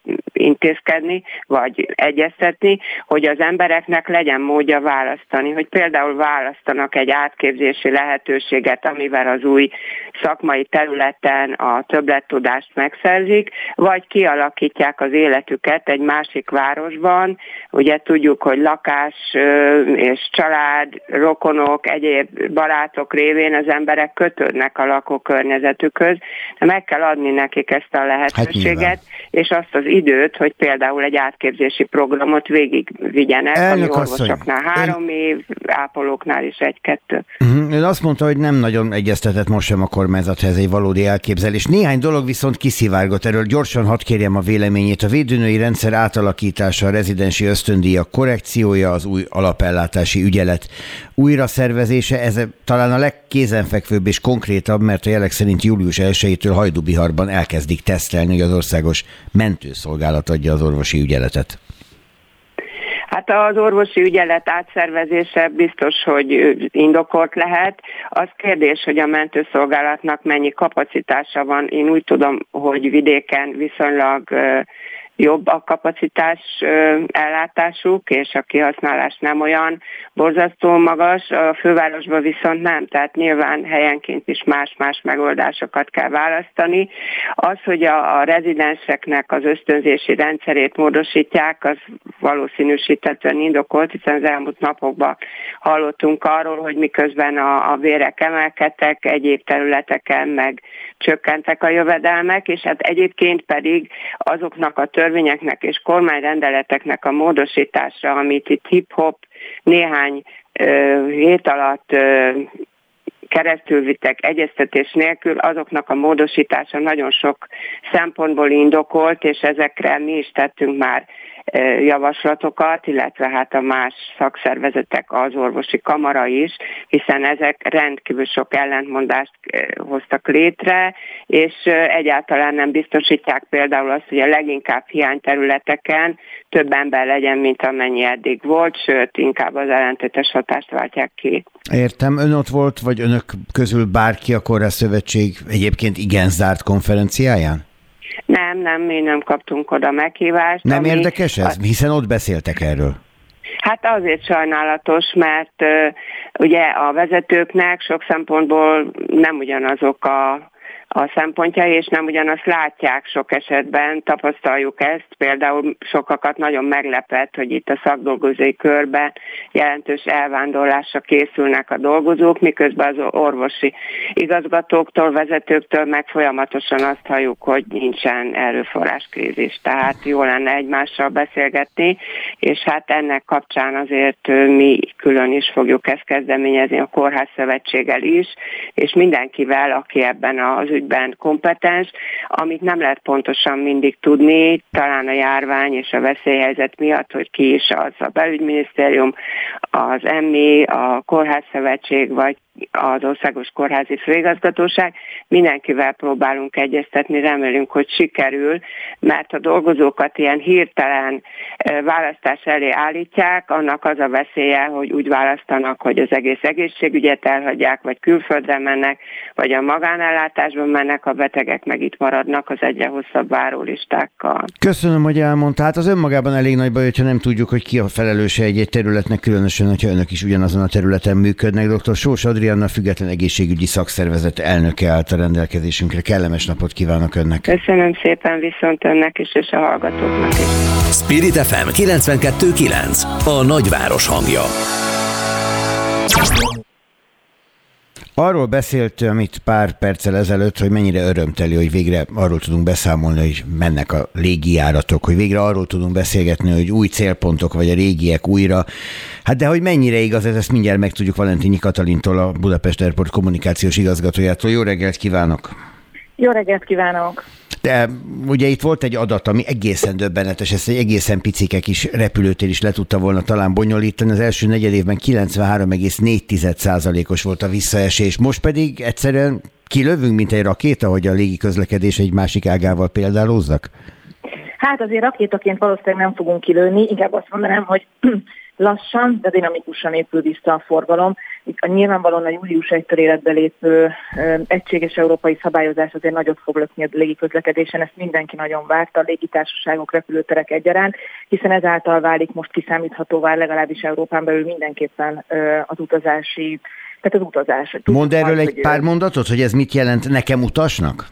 intézkedni, vagy egyeztetni, hogy az embereknek legyen módja választani, hogy például választanak egy átképzési lehetőséget, amivel az új szakmai területen a többlettudást megszerzik, vagy kialakítják az életüket egy másik városban. Ugye tudjuk, hogy lakás és család, rokonok, egyéb barátok révén az emberek kötődnek a lakókörnyezetükhöz, de meg kell adni nekik ezt a lehetőséget, hát és azt az időt, hogy például egy átképzési programot végig vigyenek, Elnök ami orvosoknál három én... év, ápolóknál is egy-kettő. Uh-huh. Ön azt mondta, hogy nem nagyon egyeztetett most sem a kormányzathoz egy valódi elképzelés. Néhány dolog viszont kiszivárgott erről. Gyorsan hadd kérjem a véleményét. A védőnői rendszer átalakítása, a rezidensi ösztöndíjak korrekciója, az új alapellátási ügyelet újra szervezése, ez talán a legkézenfekvőbb és konkrétabb, mert a jelek szerint július 1-től Hajdubiharban elkezdik tesztelni, hogy az országos mentőszolgálat adja az orvosi ügyeletet. Hát az orvosi ügyelet átszervezése biztos, hogy indokolt lehet. Az kérdés, hogy a mentőszolgálatnak mennyi kapacitása van. Én úgy tudom, hogy vidéken viszonylag jobb a kapacitás ellátásuk, és a kihasználás nem olyan borzasztó magas, a fővárosban viszont nem, tehát nyilván helyenként is más-más megoldásokat kell választani. Az, hogy a, a rezidenseknek az ösztönzési rendszerét módosítják, az valószínűsítetően indokolt, hiszen az elmúlt napokban hallottunk arról, hogy miközben a, a vérek emelkedtek, egyéb területeken meg csökkentek a jövedelmek, és hát egyébként pedig azoknak a törvényeknek és kormányrendeleteknek a módosítása, amit itt hip-hop néhány ö, hét alatt ö, keresztülvittek egyeztetés nélkül, azoknak a módosítása nagyon sok szempontból indokolt, és ezekre mi is tettünk már javaslatokat, illetve hát a más szakszervezetek, az orvosi kamara is, hiszen ezek rendkívül sok ellentmondást hoztak létre, és egyáltalán nem biztosítják például azt, hogy a leginkább hiányterületeken több ember legyen, mint amennyi eddig volt, sőt, inkább az ellentétes hatást váltják ki. Értem, ön ott volt, vagy önök közül bárki a Kórház Szövetség egyébként igen zárt konferenciáján? Nem, nem, mi nem kaptunk oda meghívást. Nem ami, érdekes ez? Hiszen ott beszéltek erről. Hát azért sajnálatos, mert uh, ugye a vezetőknek sok szempontból nem ugyanazok a a szempontjai, és nem ugyanazt látják sok esetben, tapasztaljuk ezt. Például sokakat nagyon meglepett, hogy itt a szakdolgozói körben jelentős elvándorlásra készülnek a dolgozók, miközben az orvosi igazgatóktól, vezetőktől meg folyamatosan azt halljuk, hogy nincsen erőforráskrízis. Tehát jó lenne egymással beszélgetni, és hát ennek kapcsán azért mi külön is fogjuk ezt kezdeményezni a Kórház Szövetséggel is, és mindenkivel, aki ebben az ügyben kompetens, amit nem lehet pontosan mindig tudni, talán a járvány és a veszélyhelyzet miatt, hogy ki is az a belügyminisztérium, az EMMI, a Kórházszövetség vagy az Országos Kórházi Főigazgatóság. Mindenkivel próbálunk egyeztetni, remélünk, hogy sikerül, mert a dolgozókat ilyen hirtelen választás elé állítják, annak az a veszélye, hogy úgy választanak, hogy az egész egészségügyet elhagyják, vagy külföldre mennek, vagy a magánellátásban mennek, a betegek meg itt maradnak az egyre hosszabb várólistákkal. Köszönöm, hogy elmondta. Hát az önmagában elég nagy baj, hogyha nem tudjuk, hogy ki a felelőse egy-egy területnek, különösen, hogyha önök is ugyanazon a területen működnek. Dr. Sós Adrianna független egészségügyi szakszervezet elnöke állt a rendelkezésünkre. Kellemes napot kívánok önnek. Köszönöm szépen viszont önnek is, és a hallgatóknak is. Spirit FM 92.9 a nagyváros hangja. Arról beszéltem itt pár perccel ezelőtt, hogy mennyire örömteli, hogy végre arról tudunk beszámolni, hogy mennek a légijáratok, hogy végre arról tudunk beszélgetni, hogy új célpontok vagy a régiek újra. Hát de hogy mennyire igaz ez, ezt mindjárt megtudjuk Valentini Katalintól, a Budapest Airport kommunikációs igazgatójától. Jó reggelt kívánok! Jó reggelt kívánok! De ugye itt volt egy adat, ami egészen döbbenetes, ezt egy egészen picike kis repülőtér is le tudta volna talán bonyolítani. Az első negyed évben 93,4%-os volt a visszaesés, most pedig egyszerűen kilövünk, mint egy rakéta, hogy a légi közlekedés egy másik ágával példálózzak? Hát azért rakétaként valószínűleg nem fogunk kilőni, inkább azt mondanám, hogy lassan, de dinamikusan épül vissza a forgalom. Itt a nyilvánvalóan a július 1-től életbe lépő egységes európai szabályozás azért nagyot fog lökni a légiközlekedésen, ezt mindenki nagyon várta, a légitársaságok, repülőterek egyaránt, hiszen ezáltal válik most kiszámíthatóvá legalábbis Európán belül mindenképpen az utazási tehát az utazás. Mond erről egy pár mondatot, hogy ez mit jelent nekem utasnak?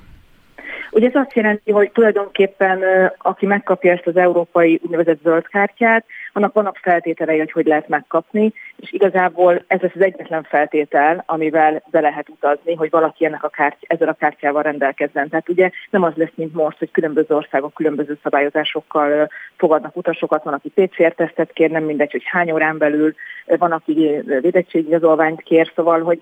Ugye ez azt jelenti, hogy tulajdonképpen aki megkapja ezt az európai úgynevezett zöld kártyát, annak vannak feltételei, hogy hogy lehet megkapni, és igazából ez az egyetlen feltétel, amivel be lehet utazni, hogy valaki ennek a kárty- ezzel a kártyával rendelkezzen. Tehát ugye nem az lesz, mint most, hogy különböző országok különböző szabályozásokkal fogadnak utasokat, van, aki PCR-tesztet kér, nem mindegy, hogy hány órán belül, van, aki védettségigazolványt kér, szóval, hogy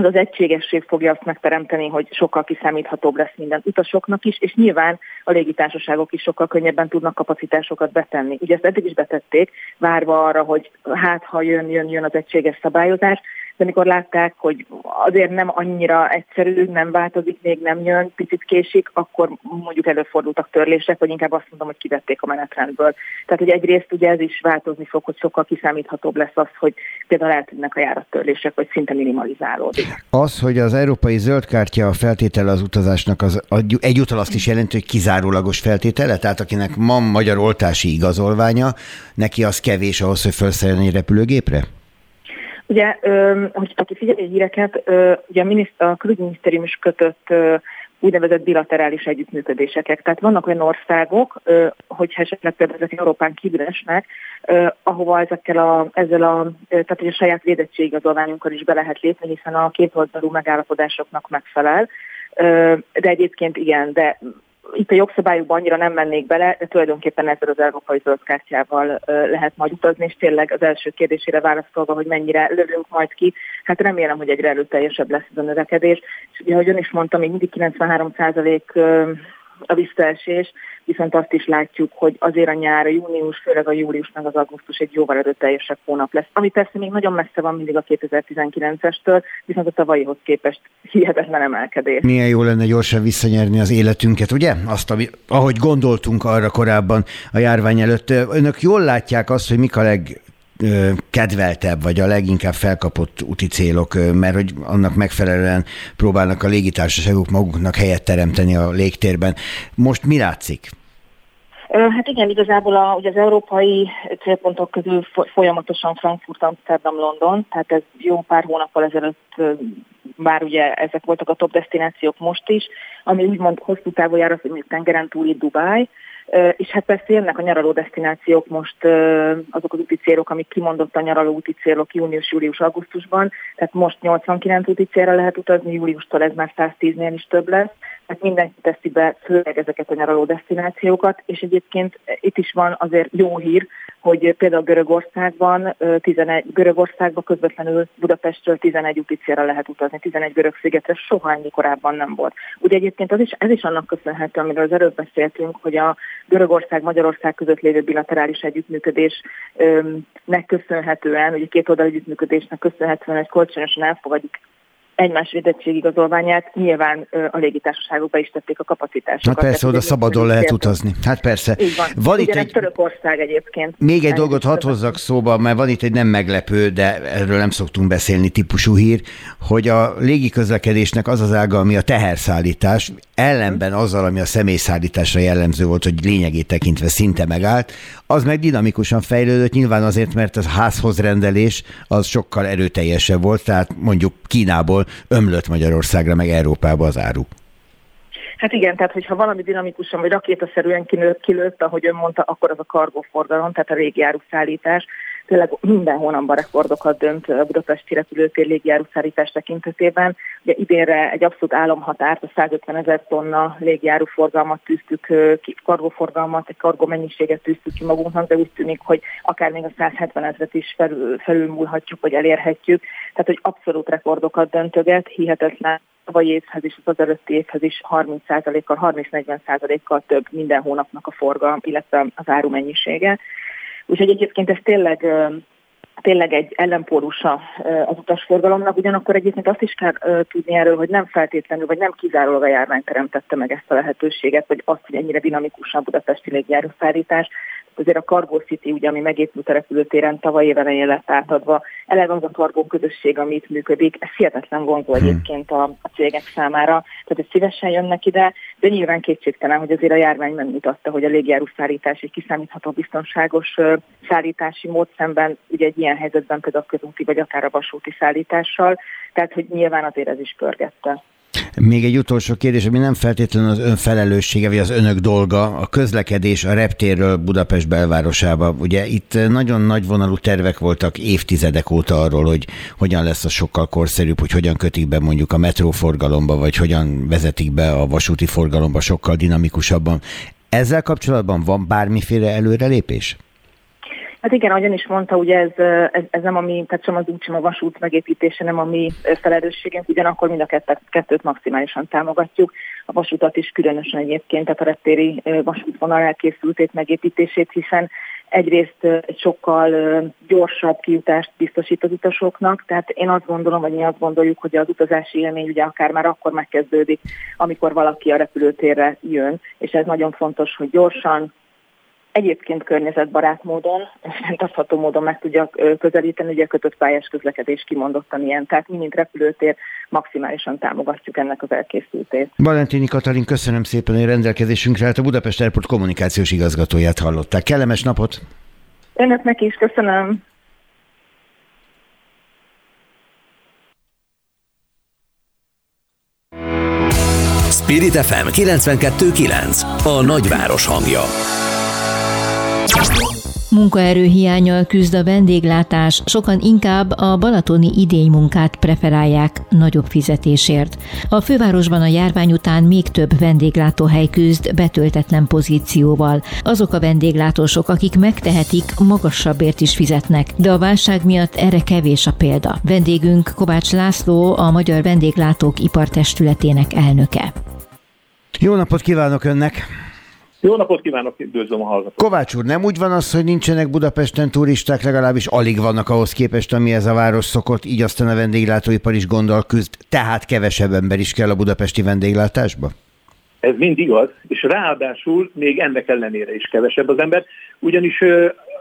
az az egységesség fogja azt megteremteni, hogy sokkal kiszámíthatóbb lesz minden utasoknak is, és nyilván a légitársaságok is sokkal könnyebben tudnak kapacitásokat betenni. Ugye ezt eddig is betették, várva arra, hogy hát ha jön, jön, jön az egységes szabályozás, de amikor látták, hogy azért nem annyira egyszerű, nem változik, még nem jön, picit késik, akkor mondjuk előfordultak törlések, vagy inkább azt mondom, hogy kivették a menetrendből. Tehát, hogy egyrészt ugye ez is változni fog, hogy sokkal kiszámíthatóbb lesz az, hogy például eltűnnek a járattörlések, vagy szinte minimalizálódik. Az, hogy az európai zöld kártya a feltétele az utazásnak, az egyúttal azt is jelenti, hogy kizárólagos feltétele, tehát akinek ma magyar oltási igazolványa, neki az kevés ahhoz, hogy egy repülőgépre? Ugye, hogy aki figyeli a híreket, ugye a, miniszt, a külügyminisztérium is kötött úgynevezett bilaterális együttműködéseket. Tehát vannak olyan országok, hogyha esetleg például ezek Európán kívül esnek, ahova ezekkel a, ezzel a, tehát hogy a saját védettségigazolványunkkal is be lehet lépni, hiszen a kétoldalú megállapodásoknak megfelel. De egyébként igen, de itt a jogszabályokban annyira nem mennék bele, de tulajdonképpen ezzel az európai zöldkártyával lehet majd utazni, és tényleg az első kérdésére válaszolva, hogy mennyire lövünk majd ki, hát remélem, hogy egyre erőteljesebb lesz ez a növekedés. És ugye, ahogy ön is mondta, még mindig 93 a visszaesés, viszont azt is látjuk, hogy azért a nyár, a június, főleg a július meg az augusztus egy jóval erőteljesebb hónap lesz. Ami persze még nagyon messze van mindig a 2019-estől, viszont a tavalyihoz képest hihetetlen emelkedés. Milyen jó lenne gyorsan visszanyerni az életünket, ugye? Azt, ami, ahogy gondoltunk arra korábban a járvány előtt. Önök jól látják azt, hogy mik a leg kedveltebb, vagy a leginkább felkapott úti célok, mert hogy annak megfelelően próbálnak a légitársaságok maguknak helyet teremteni a légtérben. Most mi látszik? Hát igen, igazából a, ugye az európai célpontok közül folyamatosan Frankfurt, Amsterdam, London, tehát ez jó pár hónappal ezelőtt bár ugye ezek voltak a top destinációk most is, ami úgymond hosszú távú járat, hogy tengeren túli Dubai, és hát persze jönnek a nyaraló destinációk most, azok az úti célok, amik kimondottan nyaraló úti célok június, július, augusztusban, tehát most 89 úti célra lehet utazni, júliustól ez már 110-nél is több lesz, tehát mindenki teszi be főleg ezeket a nyaraló destinációkat, és egyébként itt is van azért jó hír, hogy például Görögországban, 11, Görögországban közvetlenül Budapestről 11 uticére lehet utazni, 11 görög szigetre soha ennyi korábban nem volt. Ugye egyébként az is, ez is annak köszönhető, amiről az előbb beszéltünk, hogy a Görögország-Magyarország között lévő bilaterális együttműködésnek köszönhetően, ugye két oldal együttműködésnek köszönhetően, hogy kölcsönösen elfogadjuk egymás igazolványát nyilván a légitársaságokba is tették a kapacitásokat. Hát persze, oda szabadon lehet utazni. Hát persze. Így van. van itt egy... Törökország egyébként. Még egy dolgot hadd hozzak szóba, mert van itt egy nem meglepő, de erről nem szoktunk beszélni típusú hír, hogy a légiközlekedésnek az az ága, ami a teherszállítás, ellenben azzal, ami a személyszállításra jellemző volt, hogy lényegét tekintve szinte megállt, az meg dinamikusan fejlődött, nyilván azért, mert a házhoz rendelés az sokkal erőteljesebb volt, tehát mondjuk Kínából ömlött Magyarországra, meg Európába az áru. Hát igen, tehát hogyha valami dinamikusan vagy rakétaszerűen kilőtt, ahogy ön mondta, akkor az a kargóforgalom, tehát a régi áruszállítás tényleg minden hónapban rekordokat dönt a budapesti repülőtér légjáruszállítás tekintetében. Ugye idénre egy abszolút álomhatárt, a 150 ezer tonna légjáruforgalmat tűztük ki, kargóforgalmat, egy kargó mennyiséget tűztük ki magunknak, de úgy tűnik, hogy akár még a 170 ezeret is felül, felülmúlhatjuk, vagy elérhetjük. Tehát, hogy abszolút rekordokat döntöget, hihetetlen tavalyi évhez is, az előtti évhez is 30%-kal, 30-40%-kal több minden hónapnak a forgalom, illetve az áru mennyisége. Úgyhogy egyébként ez tényleg tényleg egy ellenpólusa az utasforgalomnak, ugyanakkor egyébként azt is kell tudni erről, hogy nem feltétlenül, vagy nem kizárólag a járvány teremtette meg ezt a lehetőséget, vagy azt, hogy ennyire dinamikusan budapesti légjárószállítás, azért a Cargo City, ugye, ami megépült a repülőtéren, tavaly év elején lett átadva. Eleve az a Cargo közösség, ami itt működik, ez hihetetlen vonzó hmm. egyébként a, a cégek számára, tehát hogy szívesen jönnek ide, de nyilván kétségtelen, hogy azért a járvány megmutatta, hogy a légjáru szállítás egy kiszámítható biztonságos szállítási mód szemben, ugye egy ilyen helyzetben például a közúti vagy akár a vasúti szállítással, tehát hogy nyilván azért ez is pörgette. Még egy utolsó kérdés, ami nem feltétlenül az ön felelőssége, vagy az önök dolga, a közlekedés a reptérről Budapest belvárosába. Ugye itt nagyon nagy vonalú tervek voltak évtizedek óta arról, hogy hogyan lesz az sokkal korszerűbb, hogy hogyan kötik be mondjuk a metróforgalomba, vagy hogyan vezetik be a vasúti forgalomba sokkal dinamikusabban. Ezzel kapcsolatban van bármiféle előrelépés? Hát igen, ahogyan is mondta, ugye ez, ez, ez nem a mi, tehát sem az úgy, sem a vasút megépítése nem a mi felelősségünk, ugyanakkor mind a kettőt, kettőt maximálisan támogatjuk. A vasutat is különösen egyébként, tehát a reptéri vasútvonal elkészültét megépítését, hiszen egyrészt egy sokkal gyorsabb kijutást biztosít az utasoknak, tehát én azt gondolom, vagy mi azt gondoljuk, hogy az utazási élmény ugye akár már akkor megkezdődik, amikor valaki a repülőtérre jön, és ez nagyon fontos, hogy gyorsan, egyébként környezetbarát módon, fenntartható módon meg tudja közelíteni, ugye a kötött pályás közlekedés kimondottan ilyen, tehát mi, mint repülőtér, maximálisan támogatjuk ennek az elkészültét. Valentini Katalin, köszönöm szépen, hogy rendelkezésünkre hát a Budapest Airport kommunikációs igazgatóját hallották. Kellemes napot! Önöknek is, köszönöm! Spirit FM 92.9 A nagyváros hangja Munkaerő hiányal küzd a vendéglátás, sokan inkább a balatoni idénymunkát preferálják nagyobb fizetésért. A fővárosban a járvány után még több vendéglátóhely küzd betöltetlen pozícióval. Azok a vendéglátósok, akik megtehetik, magasabbért is fizetnek, de a válság miatt erre kevés a példa. Vendégünk Kovács László, a Magyar Vendéglátók Ipartestületének elnöke. Jó napot kívánok Önnek! Jó napot kívánok, üdvözlöm a hallgatót. Kovács úr, nem úgy van az, hogy nincsenek Budapesten turisták, legalábbis alig vannak ahhoz képest, ami ez a város szokott, így aztán a vendéglátóipar is gondol küzd, tehát kevesebb ember is kell a budapesti vendéglátásba? Ez mind igaz, és ráadásul még ennek ellenére is kevesebb az ember, ugyanis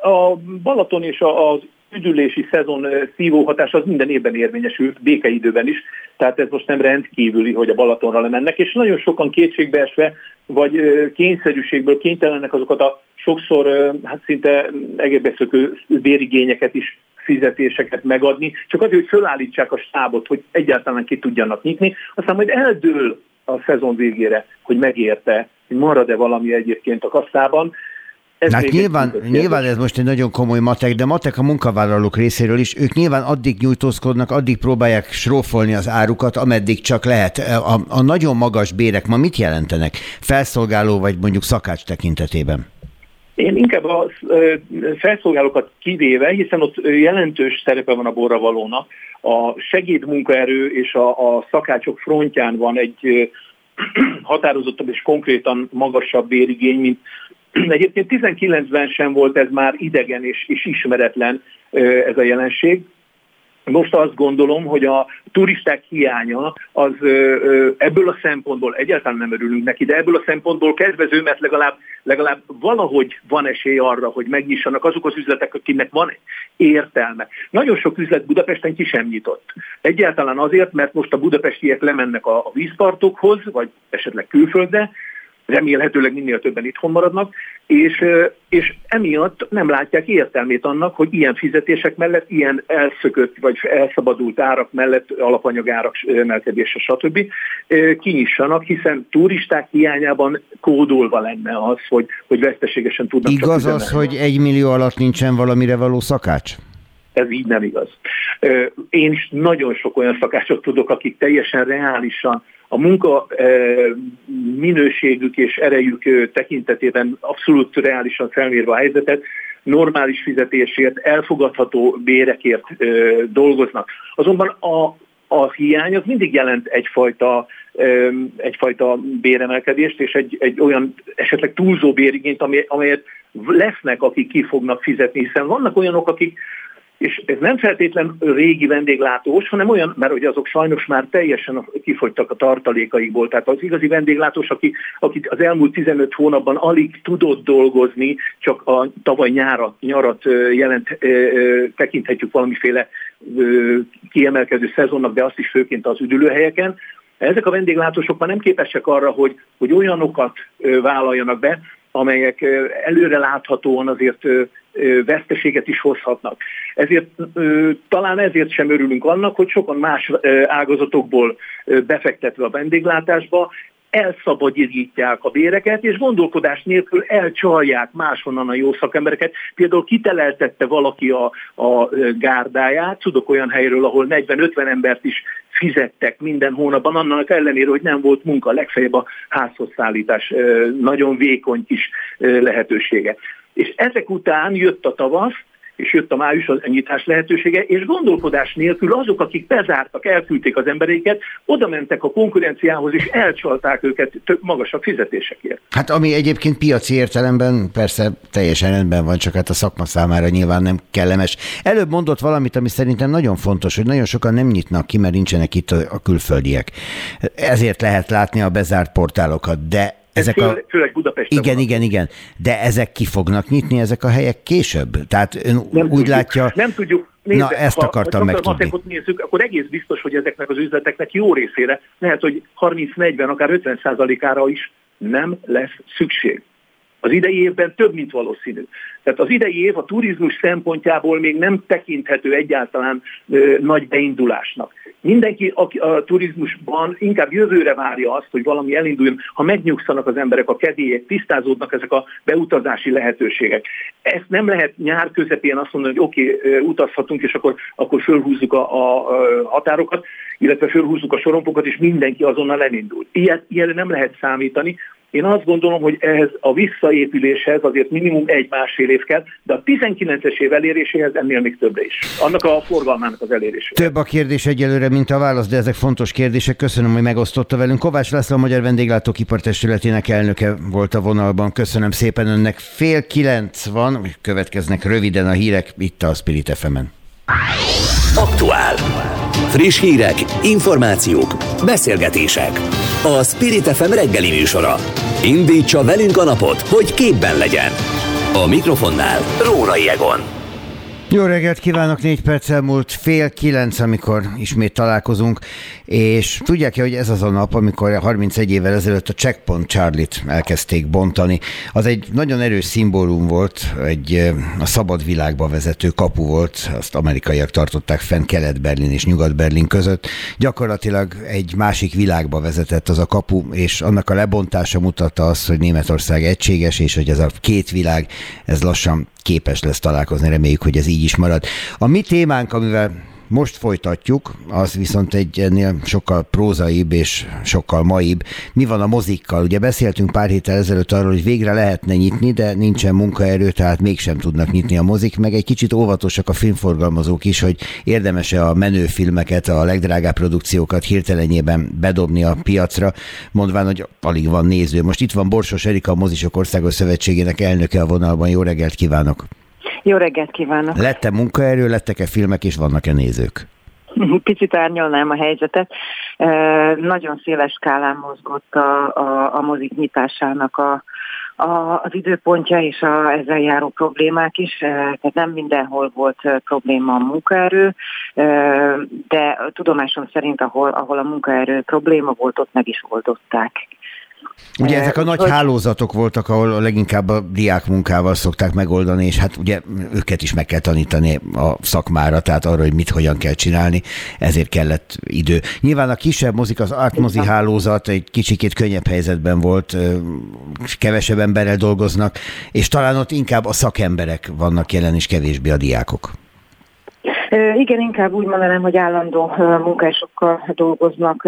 a Balaton és az üdülési szezon szívóhatás az minden évben érvényesült, békeidőben is, tehát ez most nem rendkívüli, hogy a Balatonra lemennek, és nagyon sokan kétségbeesve, vagy kényszerűségből kénytelenek azokat a sokszor hát szinte egészbeszökő bérigényeket is fizetéseket megadni, csak azért, hogy fölállítsák a stábot, hogy egyáltalán ki tudjanak nyitni, aztán majd eldől a szezon végére, hogy megérte, hogy marad-e valami egyébként a kasszában. Ez hát nyilván, nyilván ez most egy nagyon komoly matek, de matek a munkavállalók részéről is. Ők nyilván addig nyújtózkodnak, addig próbálják srófolni az árukat, ameddig csak lehet. A, a nagyon magas bérek ma mit jelentenek? Felszolgáló vagy mondjuk szakács tekintetében? Én inkább a felszolgálókat kivéve, hiszen ott jelentős szerepe van a borravalónak, a segédmunkaerő és a, a szakácsok frontján van egy határozottabb és konkrétan magasabb bérigény, mint egyébként 19-ben sem volt ez már idegen és, és ismeretlen ez a jelenség. Most azt gondolom, hogy a turisták hiánya az ebből a szempontból egyáltalán nem örülünk neki, de ebből a szempontból kedvező, mert legalább, legalább valahogy van esély arra, hogy megnyissanak azok az üzletek, akiknek van értelme. Nagyon sok üzlet Budapesten ki sem nyitott. Egyáltalán azért, mert most a budapestiek lemennek a vízpartokhoz, vagy esetleg külföldre, remélhetőleg minél többen itthon maradnak, és, és emiatt nem látják értelmét annak, hogy ilyen fizetések mellett, ilyen elszökött vagy elszabadult árak mellett, alapanyagárak emelkedése, stb. kinyissanak, hiszen turisták hiányában kódolva lenne az, hogy, hogy veszteségesen tudnak Igaz csak az, hogy egy millió alatt nincsen valamire való szakács? ez így nem igaz. Én is nagyon sok olyan szakácsot tudok, akik teljesen reálisan a munka minőségük és erejük tekintetében abszolút reálisan felmérve a helyzetet, normális fizetésért, elfogadható bérekért dolgoznak. Azonban a, a hiány az mindig jelent egyfajta, egyfajta béremelkedést, és egy, egy olyan esetleg túlzó bérigényt, amelyet lesznek, akik ki fognak fizetni, hiszen vannak olyanok, akik és ez nem feltétlen régi vendéglátós, hanem olyan, mert ugye azok sajnos már teljesen kifogytak a tartalékaikból. Tehát az igazi vendéglátós, aki, aki az elmúlt 15 hónapban alig tudott dolgozni, csak a tavaly nyárat, nyarat jelent, tekinthetjük valamiféle kiemelkedő szezonnak, de azt is főként az üdülőhelyeken, ezek a vendéglátósok már nem képesek arra, hogy, hogy olyanokat vállaljanak be, amelyek előre láthatóan azért veszteséget is hozhatnak. Ezért talán ezért sem örülünk annak, hogy sokan más ágazatokból befektetve a vendéglátásba elszabadítják a béreket, és gondolkodás nélkül elcsalják máshonnan a jó szakembereket. Például kiteleltette valaki a, a gárdáját, tudok olyan helyről, ahol 40-50 embert is fizettek minden hónapban, annak ellenére, hogy nem volt munka, legfeljebb a házhoz nagyon vékony kis lehetősége. És ezek után jött a tavasz, és jött a május a nyitás lehetősége, és gondolkodás nélkül azok, akik bezártak, elküldték az embereiket, oda mentek a konkurenciához, és elcsalták őket több magasabb fizetésekért. Hát ami egyébként piaci értelemben persze teljesen rendben van, csak hát a szakma számára nyilván nem kellemes. Előbb mondott valamit, ami szerintem nagyon fontos, hogy nagyon sokan nem nyitnak ki, mert nincsenek itt a külföldiek. Ezért lehet látni a bezárt portálokat, de ezek a... Főleg Budapesten Igen, van. igen, igen. De ezek ki fognak nyitni, ezek a helyek később? Tehát ön nem úgy tudjuk, látja... Nem tudjuk. Nézze, Na, ezt akartam ha megtudni. Ha nézzük, akkor egész biztos, hogy ezeknek az üzleteknek jó részére, lehet, hogy 30-40, akár 50 ára is nem lesz szükség. Az idei évben több, mint valószínű. Tehát az idei év a turizmus szempontjából még nem tekinthető egyáltalán ö, nagy beindulásnak. Mindenki aki a turizmusban inkább jövőre várja azt, hogy valami elinduljon, ha megnyugszanak az emberek, a kedélyek, tisztázódnak ezek a beutazási lehetőségek. Ezt nem lehet nyár közepén azt mondani, hogy oké, okay, utazhatunk, és akkor, akkor fölhúzzuk a, a, a határokat, illetve fölhúzzuk a sorompokat, és mindenki azonnal elindul. Ilyet, ilyenre nem lehet számítani, én azt gondolom, hogy ehhez a visszaépüléshez azért minimum egy-másfél év kell, de a 19-es év eléréséhez ennél még többre is. Annak a forgalmának az eléréséhez. Több a kérdés egyelőre, mint a válasz, de ezek fontos kérdések. Köszönöm, hogy megosztotta velünk. Kovács László, a Magyar Vendéglátók Testületének elnöke volt a vonalban. Köszönöm szépen önnek. Fél kilenc van, következnek röviden a hírek itt a Spirit fm -en. Aktuál. Friss hírek, információk, beszélgetések. A Spirit FM reggeli műsora. Indítsa velünk a napot, hogy képben legyen. A mikrofonnál Rórai Egon. Jó reggelt kívánok, négy perc elmúlt fél kilenc, amikor ismét találkozunk, és tudják-e, hogy ez az a nap, amikor 31 évvel ezelőtt a Checkpoint Charlie-t elkezdték bontani. Az egy nagyon erős szimbólum volt, egy a szabad világba vezető kapu volt, azt amerikaiak tartották fenn Kelet-Berlin és Nyugat-Berlin között. Gyakorlatilag egy másik világba vezetett az a kapu, és annak a lebontása mutatta azt, hogy Németország egységes, és hogy ez a két világ, ez lassan képes lesz találkozni, reméljük, hogy ez így is marad. A mi témánk, amivel most folytatjuk, az viszont egy ennél sokkal prózaibb és sokkal maibb. Mi van a mozikkal? Ugye beszéltünk pár héttel ezelőtt arról, hogy végre lehetne nyitni, de nincsen munkaerő, tehát mégsem tudnak nyitni a mozik, meg egy kicsit óvatosak a filmforgalmazók is, hogy érdemes-e a menő filmeket, a legdrágább produkciókat hirtelenjében bedobni a piacra, mondván, hogy alig van néző. Most itt van Borsos Erika, a Mozisok Országos Szövetségének elnöke a vonalban. Jó reggelt kívánok! Jó reggelt kívánok! Lette munkaerő, lettek-e filmek, és vannak-e nézők? Picit árnyalnám a helyzetet. Nagyon széles skálán mozgott a, a, a mozik nyitásának a, a, az időpontja és a ezzel járó problémák is, tehát nem mindenhol volt probléma a munkaerő, de tudomásom szerint, ahol, ahol a munkaerő probléma volt, ott meg is oldották. Ugye ezek a nagy hogy... hálózatok voltak, ahol leginkább a diák munkával szokták megoldani, és hát ugye őket is meg kell tanítani a szakmára, tehát arra, hogy mit, hogyan kell csinálni, ezért kellett idő. Nyilván a kisebb mozik, az artmozi hálózat egy kicsikét könnyebb helyzetben volt, kevesebb emberrel dolgoznak, és talán ott inkább a szakemberek vannak jelen, és kevésbé a diákok. Igen, inkább úgy mondanám, hogy állandó munkásokkal dolgoznak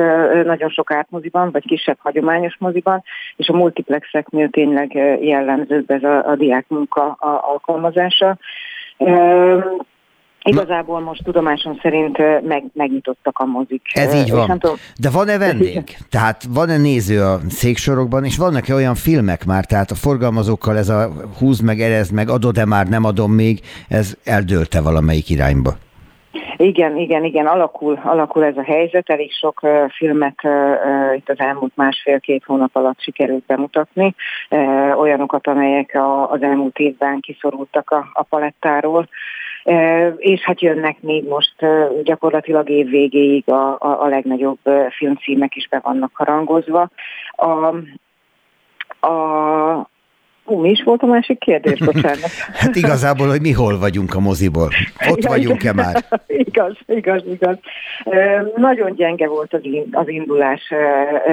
nagyon sok átmoziban, vagy kisebb hagyományos moziban, és a multiplexeknél tényleg jellemzőbb ez a, a diák munka alkalmazása. Igazából most tudomásom szerint meg, megnyitottak a mozik. Ez így van. Tudom... De van-e vendég? Tehát van-e néző a széksorokban, és vannak-e olyan filmek már? Tehát a forgalmazókkal ez a húz meg, erezd meg, adod-e már, nem adom még, ez eldőlte valamelyik irányba? Igen, igen, igen, alakul, alakul ez a helyzet. Elég sok uh, filmet uh, itt az elmúlt másfél-két hónap alatt sikerült bemutatni. Uh, olyanokat, amelyek a, az elmúlt évben kiszorultak a, a palettáról. Uh, és hát jönnek még most uh, gyakorlatilag év végéig a, a, a legnagyobb filmcímek is be vannak harangozva. A, a, Hú, mi is volt a másik kérdés, bocsánat. hát igazából, hogy mi hol vagyunk a moziból. Ott vagyunk-e már? igaz, igaz, igaz. Nagyon gyenge volt az indulás,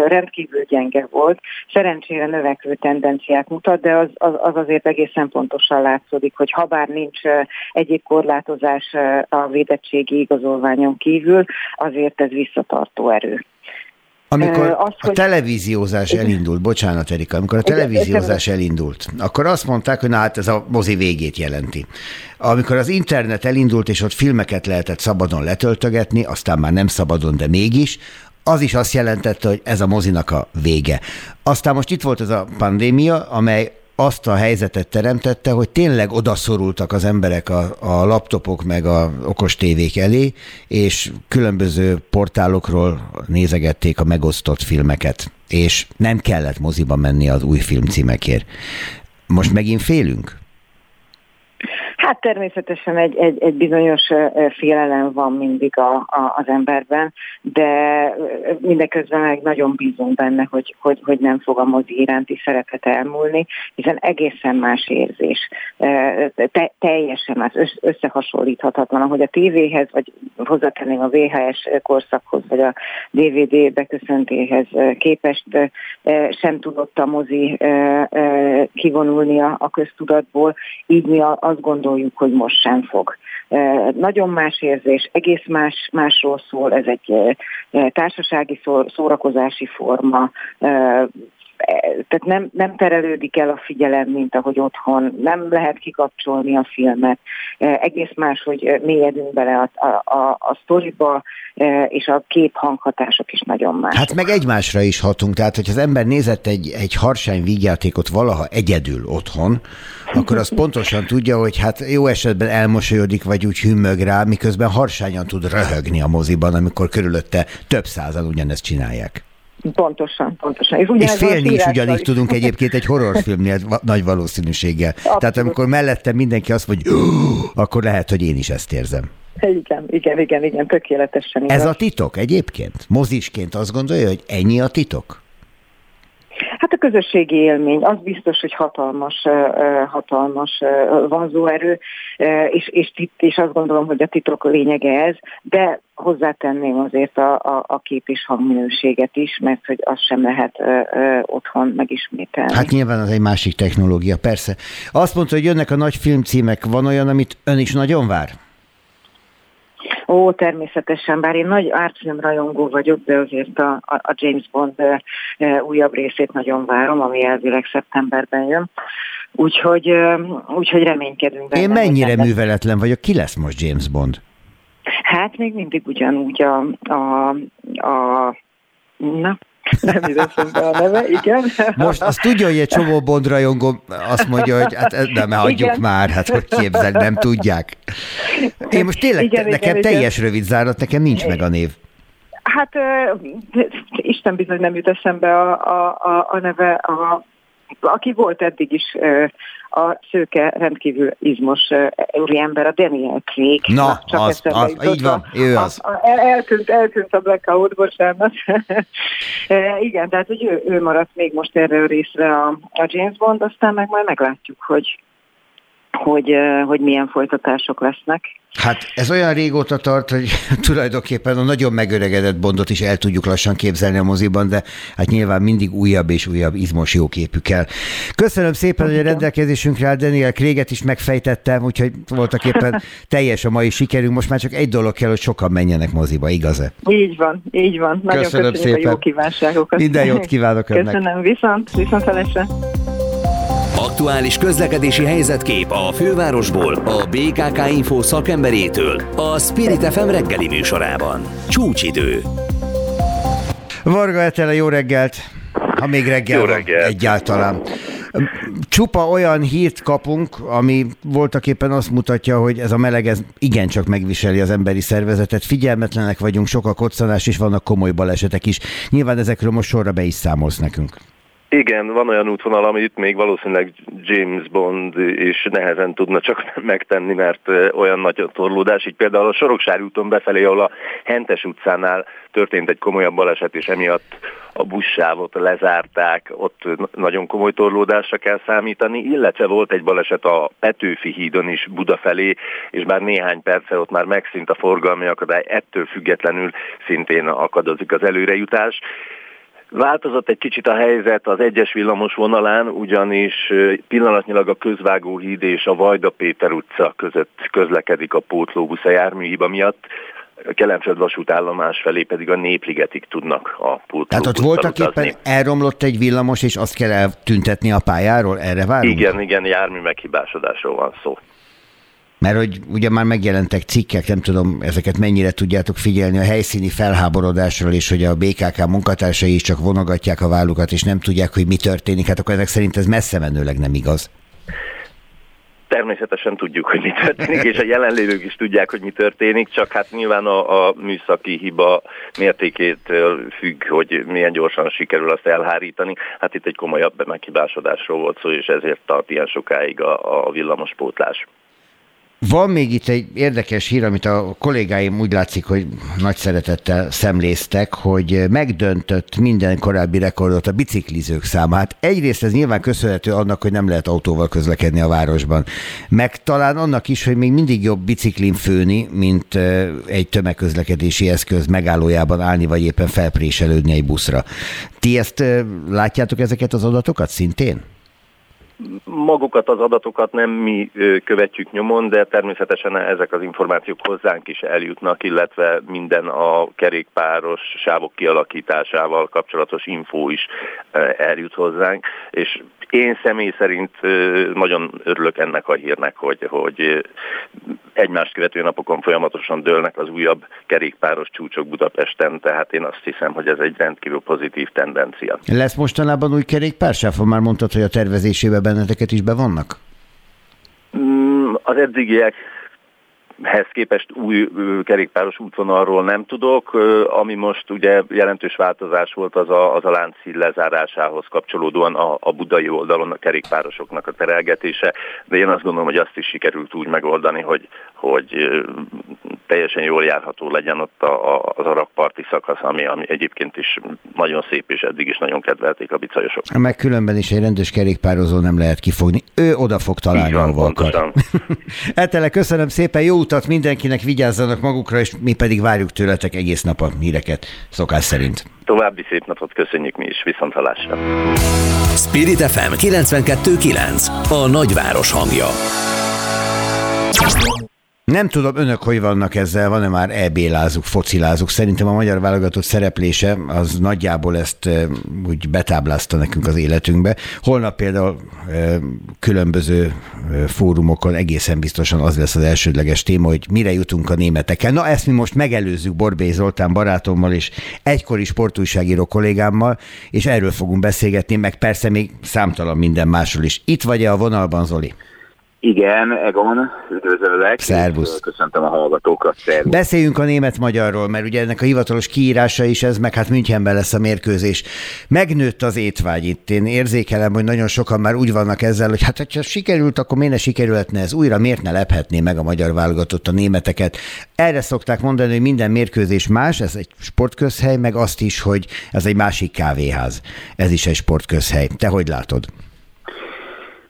rendkívül gyenge volt. Szerencsére növekvő tendenciát mutat, de az, az, az azért egészen pontosan látszódik, hogy ha bár nincs egyik korlátozás a védettségi igazolványon kívül, azért ez visszatartó erő. Amikor az, a televíziózás hogy... elindult, bocsánat Erika, amikor a televíziózás elindult, akkor azt mondták, hogy na hát ez a mozi végét jelenti. Amikor az internet elindult, és ott filmeket lehetett szabadon letöltögetni, aztán már nem szabadon, de mégis, az is azt jelentette, hogy ez a mozinak a vége. Aztán most itt volt ez a pandémia, amely azt a helyzetet teremtette, hogy tényleg odaszorultak az emberek a, a laptopok meg a okos tévék elé, és különböző portálokról nézegették a megosztott filmeket, és nem kellett moziba menni az új filmcímekért. Most megint félünk? Hát természetesen egy, egy, egy bizonyos félelem van mindig a, a, az emberben, de mindeközben meg nagyon bízunk benne, hogy, hogy, hogy nem fog a mozi iránti szeretet elmúlni, hiszen egészen más érzés. Te, teljesen más, összehasonlíthatatlan, ahogy a tévéhez, vagy hozzátenném a VHS korszakhoz, vagy a DVD beköszöntéhez képest sem tudott a mozi kivonulni a, a köztudatból, így mi azt gondoljuk, gondoljuk, hogy most sem fog. Nagyon más érzés, egész más, másról szól, ez egy társasági szórakozási forma, tehát nem, nem terelődik el a figyelem, mint ahogy otthon, nem lehet kikapcsolni a filmet, egész más, hogy mélyedünk bele a, a, a, a sztoriba, és a kép hanghatások is nagyon más. Hát meg egymásra is hatunk, tehát hogyha az ember nézett egy, egy harsány vígjátékot valaha egyedül otthon, akkor az pontosan tudja, hogy hát jó esetben elmosolyodik, vagy úgy hümmög rá, miközben harsányan tud röhögni a moziban, amikor körülötte több százan ugyanezt csinálják. Pontosan, pontosan. És, és félni is ugyanígy tudunk egyébként egy horrorfilmnél nagy valószínűséggel. Abszolút. Tehát amikor mellette mindenki azt mondja, akkor lehet, hogy én is ezt érzem. Igen, igen, igen, igen, tökéletesen. Igaz. Ez a titok egyébként? Mozisként azt gondolja, hogy ennyi a titok? Hát a közösségi élmény, az biztos, hogy hatalmas, hatalmas vonzóerő, és, és, és azt gondolom, hogy a titok lényege ez, de hozzátenném azért a, a, a kép és hangminőséget is, mert hogy azt sem lehet ö, ö, otthon megismételni. Hát nyilván az egy másik technológia, persze. Azt mondta, hogy jönnek a nagy filmcímek, van olyan, amit ön is nagyon vár? Ó, természetesen, bár én nagy ártfilm rajongó vagyok, de azért a, a James Bond újabb részét nagyon várom, ami elvileg szeptemberben jön. Úgyhogy, úgyhogy reménykedünk benne. Én mennyire műveletlen vagyok, ki lesz most James Bond? Hát még mindig ugyanúgy a, a, a na, nem ide a neve, igen. Most azt tudja, hogy egy csomó bondrajongó azt mondja, hogy hát nem, hagyjuk igen. már, hát hogy képzel, nem tudják. Én most tényleg, igen, nekem igen, teljes igen. rövid zárat, nekem nincs meg a név. Hát Isten bizony nem jut eszembe a, a, a, a neve, a, aki volt eddig is a szőke rendkívül izmos ember, a Daniel Craig. Na, csak az, az, az így van, ő az. A, a, eltűnt, eltűnt a blackout, bocsánat. Igen, tehát hogy ő, ő maradt még most erre a részre a, a James Bond, aztán meg majd meglátjuk, hogy hogy, hogy milyen folytatások lesznek. Hát ez olyan régóta tart, hogy tulajdonképpen a nagyon megöregedett Bondot is el tudjuk lassan képzelni a moziban, de hát nyilván mindig újabb és újabb izmos jóképükkel. Köszönöm szépen, hogy a rendelkezésünkre áll Daniel Kréget is megfejtettem, úgyhogy voltak éppen teljes a mai sikerünk. Most már csak egy dolog kell, hogy sokan menjenek moziba, igaz-e? Így van, így van. Nagyon köszönöm szépen. a jó kívánságokat. Minden jót kívánok önnek. Köszönöm, viszont, viszont felesre. Aktuális közlekedési helyzetkép a fővárosból a BKK Info szakemberétől a Spirit FM reggeli műsorában. Csúcsidő. Varga Etele, jó reggelt! Ha még reggel jó reggelt. egyáltalán. Csupa olyan hírt kapunk, ami voltak éppen azt mutatja, hogy ez a meleg ez igencsak megviseli az emberi szervezetet. Figyelmetlenek vagyunk, sok a koccanás, és vannak komoly balesetek is. Nyilván ezekről most sorra be is számolsz nekünk. Igen, van olyan útvonal, amit még valószínűleg James Bond is nehezen tudna csak megtenni, mert olyan nagy a torlódás. Így például a Soroksári úton befelé, ahol a Hentes utcánál történt egy komolyabb baleset, és emiatt a buszsávot lezárták, ott nagyon komoly torlódásra kell számítani, illetve volt egy baleset a Petőfi hídon is Buda felé, és bár néhány perce ott már megszűnt a forgalmi akadály, ettől függetlenül szintén akadozik az előrejutás. Változott egy kicsit a helyzet az egyes villamos vonalán, ugyanis pillanatnyilag a Közvágó híd és a Vajda Péter utca között közlekedik a pótlóbusz a járműhiba miatt. A Kelemföld vasútállomás felé pedig a Népligetig tudnak a pótlóbusszal Tehát ott voltak éppen elromlott egy villamos, és azt kell eltüntetni a pályáról? Erre várunk? Igen, igen, jármű meghibásodásról van szó. Mert hogy ugye már megjelentek cikkek, nem tudom, ezeket mennyire tudjátok figyelni a helyszíni felháborodásról, és hogy a BKK munkatársai is csak vonogatják a vállukat, és nem tudják, hogy mi történik. Hát akkor ezek szerint ez messze menőleg nem igaz. Természetesen tudjuk, hogy mi történik, és a jelenlévők is tudják, hogy mi történik, csak hát nyilván a, a műszaki hiba mértékét függ, hogy milyen gyorsan sikerül azt elhárítani. Hát itt egy komolyabb meghibásodásról volt szó, és ezért tart ilyen sokáig a, a villamospótlás. Van még itt egy érdekes hír, amit a kollégáim úgy látszik, hogy nagy szeretettel szemléztek, hogy megdöntött minden korábbi rekordot a biciklizők számát. Egyrészt ez nyilván köszönhető annak, hogy nem lehet autóval közlekedni a városban, meg talán annak is, hogy még mindig jobb biciklin főni, mint egy tömegközlekedési eszköz megállójában állni, vagy éppen felpréselődni egy buszra. Ti ezt látjátok ezeket az adatokat szintén? Magukat az adatokat nem mi követjük nyomon, de természetesen ezek az információk hozzánk is eljutnak, illetve minden a kerékpáros sávok kialakításával kapcsolatos info is eljut hozzánk, és én személy szerint nagyon örülök ennek a hírnek, hogy, hogy egymást követő napokon folyamatosan dőlnek az újabb kerékpáros csúcsok Budapesten, tehát én azt hiszem, hogy ez egy rendkívül pozitív tendencia. Lesz mostanában új kerékpársáv? Már mondtad, hogy a tervezésébe benneteket is bevonnak? Mm, az eddigiek hez képest új kerékpáros útvonalról nem tudok. Ami most ugye jelentős változás volt, az a, az a láncszín lezárásához kapcsolódóan a, a budai oldalon a kerékpárosoknak a terelgetése, de én azt gondolom, hogy azt is sikerült úgy megoldani, hogy, hogy teljesen jól járható legyen ott a, a, az arakparti szakasz, ami, ami egyébként is nagyon szép, és eddig is nagyon kedvelték a bicajosok. Meg különben is egy rendes kerékpározó nem lehet kifogni. Ő oda fog találni, ahol akar. Etele, köszönöm szépen, jó utat mindenkinek, vigyázzanak magukra, és mi pedig várjuk tőletek egész nap a híreket, szokás szerint. További szép napot köszönjük mi is, viszont hallásra. Spirit FM 92.9, a nagyváros hangja. Nem tudom, önök hogy vannak ezzel, van-e már EB-lázuk, focilázuk? Szerintem a magyar válogatott szereplése az nagyjából ezt úgy betáblázta nekünk az életünkbe. Holnap például különböző fórumokon egészen biztosan az lesz az elsődleges téma, hogy mire jutunk a németekkel. Na ezt mi most megelőzzük Borbély Zoltán barátommal és egykori sportújságíró kollégámmal, és erről fogunk beszélgetni, meg persze még számtalan minden másról is. Itt vagy-e a vonalban, Zoli? Igen, Egon, üdvözöllek. Szervusz. Köszöntöm a hallgatókat. Szervusz. Beszéljünk a német-magyarról, mert ugye ennek a hivatalos kiírása is ez, meg hát Münchenben lesz a mérkőzés. Megnőtt az étvágy itt. Én érzékelem, hogy nagyon sokan már úgy vannak ezzel, hogy hát ha sikerült, akkor miért ne sikerülhetne ez újra, miért ne lephetné meg a magyar válogatott a németeket. Erre szokták mondani, hogy minden mérkőzés más, ez egy sportközhely, meg azt is, hogy ez egy másik kávéház. Ez is egy sportközhely. Te hogy látod?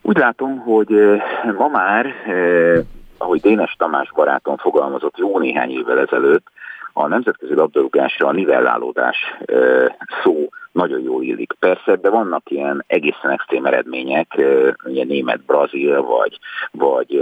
Úgy látom, hogy ma már, ahogy Dénes Tamás barátom fogalmazott jó néhány évvel ezelőtt, a nemzetközi labdarúgásra a nivellálódás szó nagyon jól illik. Persze, de vannak ilyen egészen extrém eredmények, ugye német-brazil, vagy, vagy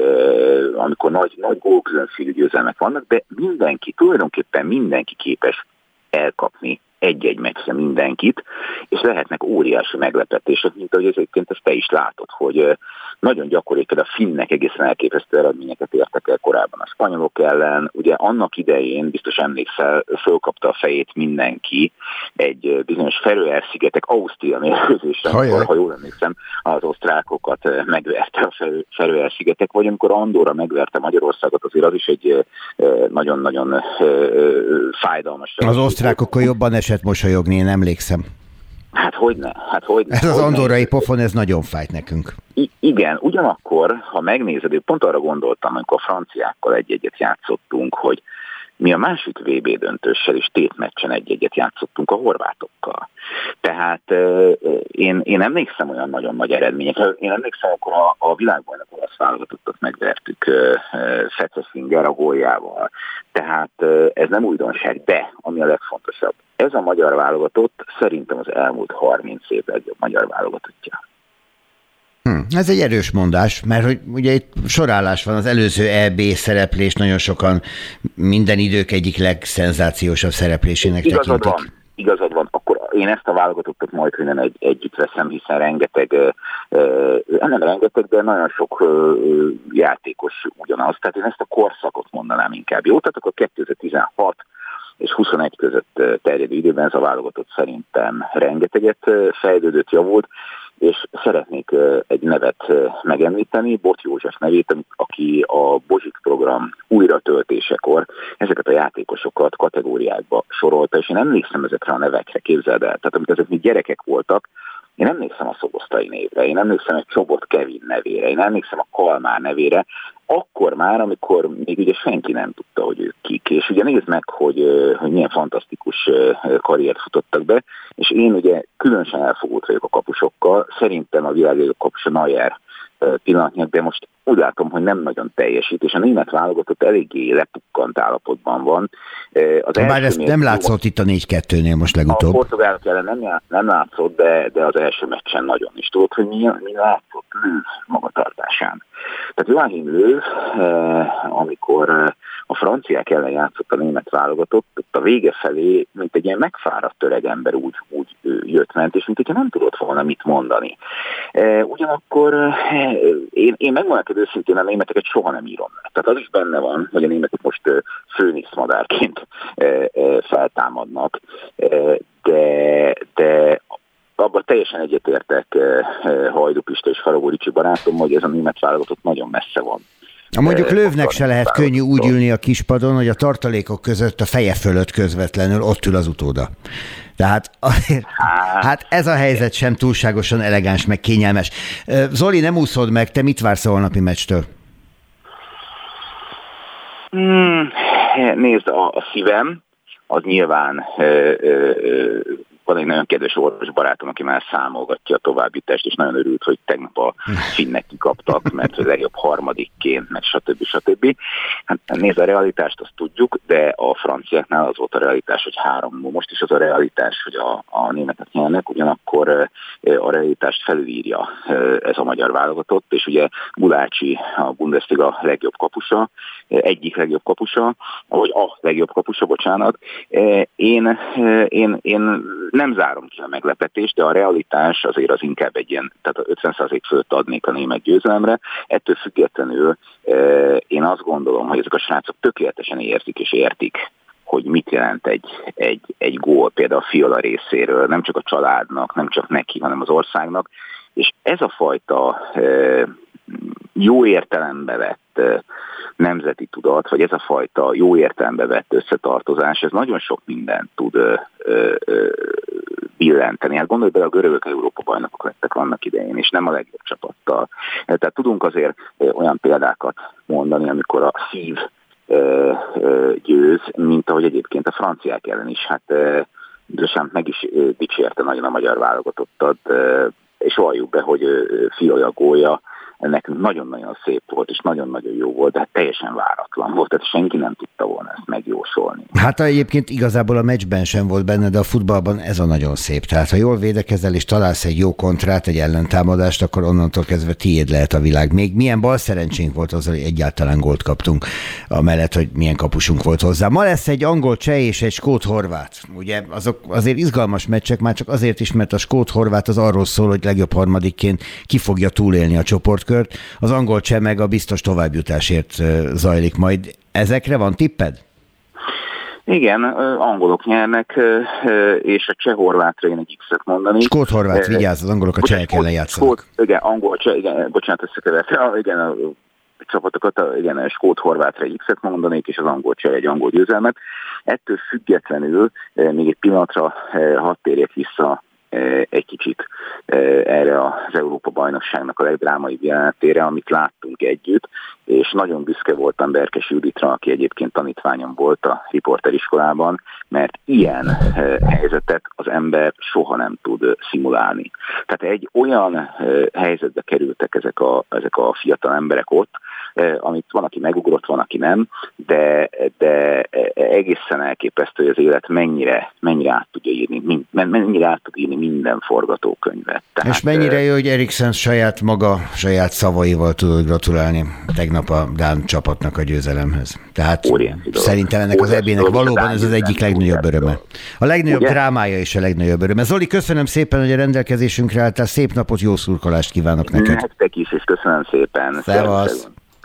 amikor nagy, nagy gólkülönbségű győzelmek vannak, de mindenki, tulajdonképpen mindenki képes elkapni egy-egy meccse mindenkit, és lehetnek óriási meglepetések, mint ahogy egyébként ezt te is látod, hogy nagyon gyakori, a finnek egészen elképesztő eredményeket értek el korábban a spanyolok ellen. Ugye annak idején, biztos emlékszel, fölkapta a fejét mindenki egy bizonyos Feröer-szigetek Ausztria mérkőzésen, amikor, ha jól emlékszem, az osztrákokat megverte a Feröer-szigetek, vagy amikor Andorra megverte Magyarországot, azért az is egy nagyon-nagyon fájdalmas. Az osztrákokkal jobban esett mosolyogni, én emlékszem. Hát hogyne, hát hogyne. Ez az andorai pofon, ez nagyon fájt nekünk. I- igen, ugyanakkor, ha megnézed, én pont arra gondoltam, amikor a franciákkal egy-egyet játszottunk, hogy mi a másik VB döntőssel is tétmeccsen egy-egyet játszottunk a horvátokkal. Tehát én, én emlékszem olyan nagyon nagy eredményekre. Én emlékszem, akkor a, a világbajnok olasz válogatottat megvertük Fecesinger a góljával. Tehát ez nem újdonság, de ami a legfontosabb, ez a magyar válogatott szerintem az elmúlt 30 év legjobb magyar válogatottja. Hm, ez egy erős mondás, mert hogy ugye itt sorállás van, az előző EB szereplés nagyon sokan minden idők egyik legszenzációsabb szereplésének igazad tekintik. Van, igazad van, akkor én ezt a válogatottat majd, hogy nem egy, együtt veszem, hiszen rengeteg, nem rengeteg, de nagyon sok játékos ugyanaz. Tehát én ezt a korszakot mondanám inkább. Jó, tehát akkor 2016 és 21 között terjedő időben ez a válogatott szerintem rengeteget fejlődött, javult, és szeretnék egy nevet megemlíteni, Bot József nevét, aki a Bozsik program újra töltésekor ezeket a játékosokat kategóriákba sorolta, és én emlékszem ezekre a nevekre, képzeld el. Tehát amikor ezek még gyerekek voltak, én emlékszem a Szobosztai névre, én emlékszem egy Csobot Kevin nevére, én emlékszem a Kalmár nevére, akkor már, amikor még ugye senki nem tudta, hogy ők kik. És ugye nézd meg, hogy, hogy milyen fantasztikus karriert futottak be, és én ugye különösen elfogult vagyok a kapusokkal, szerintem a világ kapus a Nayer pillanatnyiak, de most úgy látom, hogy nem nagyon teljesít, és a német válogatott eléggé lepukkant állapotban van. Az Bár ezt nem látszott itt a 4-2-nél most legutóbb. A portugálok ellen nem, nem látszott, de, de az első meccsen nagyon is. Tudod, hogy mi, mi látszott Lőv magatartásán. Tehát Joachim Lőv, amikor a franciák ellen játszott a német válogatott, ott a vége felé, mint egy ilyen megfáradt öreg ember úgy, úgy jött-ment, és mint hogyha nem tudott volna mit mondani. Ugyanakkor én, én megmondom őszintén, a németeket soha nem írom meg. Tehát az is benne van, hogy a németek most főniszmadárként feltámadnak, de, de abban teljesen egyetértek Hajdú Pista és Faragó Ricsi barátom, hogy ez a német válogatott nagyon messze van mondjuk lövnek se lehet könnyű úgy ülni a kispadon, hogy a tartalékok között a feje fölött közvetlenül ott ül az utóda. Tehát hát ez a helyzet sem túlságosan elegáns, meg kényelmes. Zoli, nem úszod meg, te mit vársz a holnapi meccstől? Hmm, nézd, a, a szívem az nyilván ö, ö, van egy nagyon kedves orvos barátom, aki már számolgatja a továbbítást, és nagyon örült, hogy tegnap a finnek kikaptak, mert a legjobb harmadikként, meg stb. stb. Hát nézd, a realitást azt tudjuk, de a franciáknál az volt a realitás, hogy három. Most is az a realitás, hogy a, a németek nyernek, ugyanakkor a realitást felülírja ez a magyar válogatott, és ugye Gulácsi a Bundesliga legjobb kapusa, egyik legjobb kapusa, vagy a legjobb kapusa, bocsánat. Én, én, én nem zárom ki a meglepetést, de a realitás azért az inkább egy ilyen, tehát 50% fölött adnék a német győzelemre. Ettől függetlenül én azt gondolom, hogy ezek a srácok tökéletesen érzik és értik, hogy mit jelent egy, egy, egy gól például a Fiola részéről, nem csak a családnak, nem csak neki, hanem az országnak. És ez a fajta jó értelembe vett nemzeti tudat, vagy ez a fajta jó értelembe vett összetartozás, ez nagyon sok mindent tud ö, ö, ö, billenteni. Hát gondolj bele, a görögök Európa bajnokok lettek annak idején, és nem a legjobb csapattal. Tehát tudunk azért olyan példákat mondani, amikor a szív győz, mint ahogy egyébként a franciák ellen is. Hát Dösánt meg is dicsérte nagyon a magyar válogatottat, és valljuk be, hogy Fioja gólya nekünk nagyon-nagyon szép volt, és nagyon-nagyon jó volt, de hát teljesen váratlan volt, tehát senki nem tudta volna ezt megjósolni. Hát egyébként igazából a meccsben sem volt benne, de a futballban ez a nagyon szép. Tehát ha jól védekezel és találsz egy jó kontrát, egy ellentámadást, akkor onnantól kezdve tiéd lehet a világ. Még milyen bal szerencsénk volt az, hogy egyáltalán gólt kaptunk, amellett, hogy milyen kapusunk volt hozzá. Ma lesz egy angol cseh és egy skót-horvát. Ugye azok azért izgalmas meccsek, már csak azért is, mert a skót-horvát az arról szól, hogy legjobb harmadikként ki fogja túlélni a csoport csoportkört, az angol cseh meg a biztos továbbjutásért zajlik majd. Ezekre van tipped? Igen, angolok nyernek, és a cseh-horvátra én egy X-et mondani. Skót-horvát, vigyázz, az angolok a csehek ellen játszanak. Skót, igen, angol, cseh, igen, bocsánat, összekevert, igen, a csapatokat, igen, skót-horvátra egy X-et mondanék, és az angol cseh egy angol győzelmet. Ettől függetlenül még egy pillanatra hadd térjek vissza egy kicsit erre az Európa bajnokságnak a legdrámai jelenetére, amit láttunk együtt, és nagyon büszke voltam Berkes Juditra, aki egyébként tanítványom volt a riporteriskolában, mert ilyen helyzetet az ember soha nem tud szimulálni. Tehát egy olyan helyzetbe kerültek ezek a, ezek a fiatal emberek ott, amit van, aki megugrott, van, aki nem, de, de egészen elképesztő, hogy az élet mennyire, mennyire át tudja írni, mennyire át tud írni minden forgatókönyvet. Tehát, És mennyire jó, hogy Eriksen saját maga, saját szavaival tudod gratulálni tegnap a Dán csapatnak a győzelemhez. Tehát szerintem ennek az ebének valóban ez az egyik legnagyobb öröme. A legnagyobb Ugye? drámája és a legnagyobb öröme. Zoli, köszönöm szépen, hogy a rendelkezésünkre álltál. Szép napot, jó szurkolást kívánok neked. Nektek is, és köszönöm szépen. Szevasz.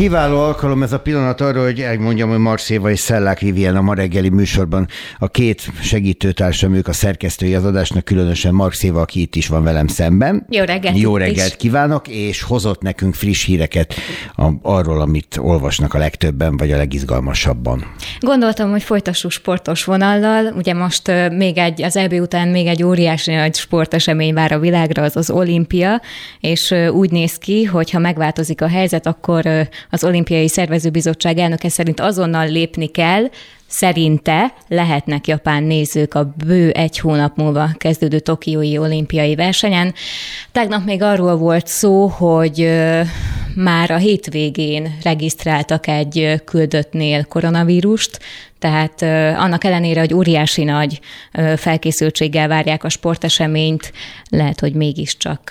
Kiváló alkalom ez a pillanat arra, hogy elmondjam, hogy Marx Éva és Szellák Vivien a ma reggeli műsorban a két segítőtársam, ők a szerkesztői az adásnak, különösen Marx Éva, aki itt is van velem szemben. Jó reggelt! Jó reggelt kívánok, és hozott nekünk friss híreket arról, amit olvasnak a legtöbben, vagy a legizgalmasabban. Gondoltam, hogy folytassuk sportos vonallal. Ugye most még egy, az EB után még egy óriási nagy sportesemény vár a világra, az az olimpia, és úgy néz ki, hogy ha megváltozik a helyzet, akkor az olimpiai szervezőbizottság elnöke szerint azonnal lépni kell, szerinte lehetnek japán nézők a bő egy hónap múlva kezdődő Tokiói olimpiai versenyen. Tegnap még arról volt szó, hogy már a hétvégén regisztráltak egy küldöttnél koronavírust, tehát annak ellenére, hogy óriási nagy felkészültséggel várják a sporteseményt, lehet, hogy mégiscsak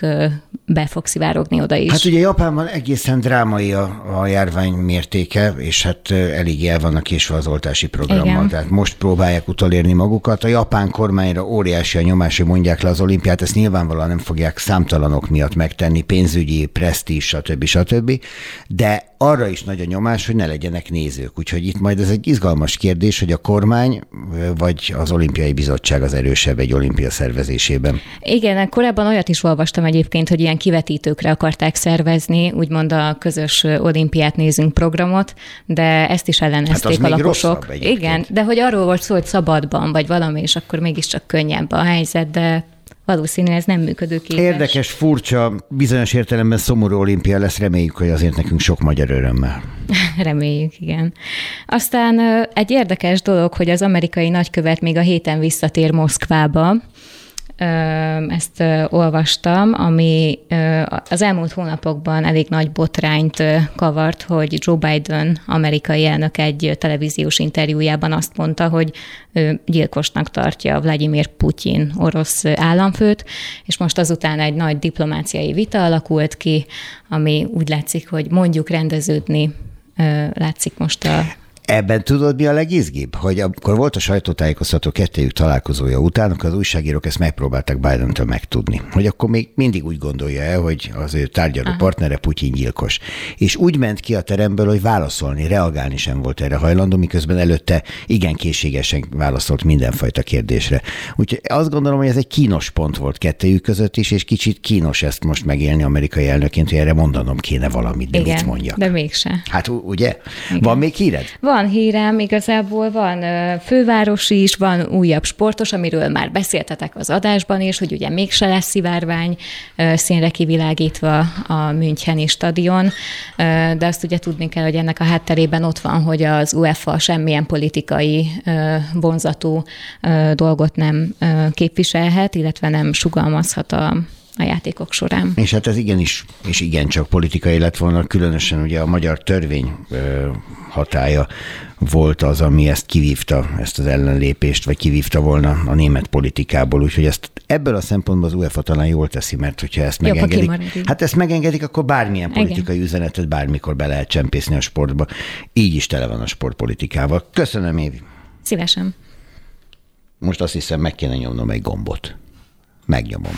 be fog szivárogni oda is. Hát ugye Japánban egészen drámai a, a járvány mértéke, és hát elég el vannak késve az oltási programmal. Igen. Tehát most próbálják utolérni magukat. A japán kormányra óriási a nyomás, hogy mondják le az olimpiát, ezt nyilvánvalóan nem fogják számtalanok miatt megtenni, pénzügyi, presztízs, stb. stb. De arra is nagy a nyomás, hogy ne legyenek nézők. Úgyhogy itt majd ez egy izgalmas kérdés, hogy a kormány vagy az olimpiai bizottság az erősebb egy olimpia szervezésében. Igen, korábban olyat is olvastam egyébként, hogy ilyen kivetítőkre akarták szervezni, úgymond a közös olimpiát nézünk programot, de ezt is ellenezték hát a lakosok. Igen, de hogy arról volt szó, hogy szabadban vagy valami, és akkor mégiscsak könnyebb a helyzet, de valószínű ez nem működőképes. Érdekes, furcsa, bizonyos értelemben szomorú olimpia lesz, reméljük, hogy azért nekünk sok magyar örömmel. Reméljük, igen. Aztán egy érdekes dolog, hogy az amerikai nagykövet még a héten visszatér Moszkvába, ezt olvastam, ami az elmúlt hónapokban elég nagy botrányt kavart, hogy Joe Biden, amerikai elnök egy televíziós interjújában azt mondta, hogy gyilkosnak tartja Vladimir Putyin, orosz államfőt, és most azután egy nagy diplomáciai vita alakult ki, ami úgy látszik, hogy mondjuk rendeződni látszik most a Ebben tudod, mi a legizgibb? Hogy amikor volt a sajtótájékoztató kettőjük találkozója után, akkor az újságírók ezt megpróbálták Biden-től megtudni. Hogy akkor még mindig úgy gondolja el, hogy az ő tárgyaló Aha. partnere Putyin gyilkos. És úgy ment ki a teremből, hogy válaszolni, reagálni sem volt erre hajlandó, miközben előtte igen készségesen válaszolt mindenfajta kérdésre. Úgyhogy azt gondolom, hogy ez egy kínos pont volt kettőjük között is, és kicsit kínos ezt most megélni amerikai elnöként, hogy erre mondanom kéne valamit, de igen, mit mondjak. de mégse. Hát ugye? Igen. Van még híred? Van, van hírem, igazából van fővárosi is, van újabb sportos, amiről már beszéltetek az adásban is, hogy ugye mégse lesz szivárvány színre kivilágítva a Müncheni stadion, de azt ugye tudni kell, hogy ennek a hátterében ott van, hogy az UEFA semmilyen politikai vonzatú dolgot nem képviselhet, illetve nem sugalmazhat a a játékok során. És hát ez igenis, és igencsak politikai lett volna, különösen ugye a magyar törvény hatája volt az, ami ezt kivívta, ezt az ellenlépést, vagy kivívta volna a német politikából, úgyhogy ezt ebből a szempontból az UEFA talán jól teszi, mert hogyha ezt Jobb, megengedik, hát ezt megengedik, akkor bármilyen politikai Igen. üzenetet bármikor be lehet csempészni a sportba. Így is tele van a sportpolitikával. Köszönöm, Évi. Szívesen. Most azt hiszem, meg kéne nyomnom egy gombot. Megnyomom.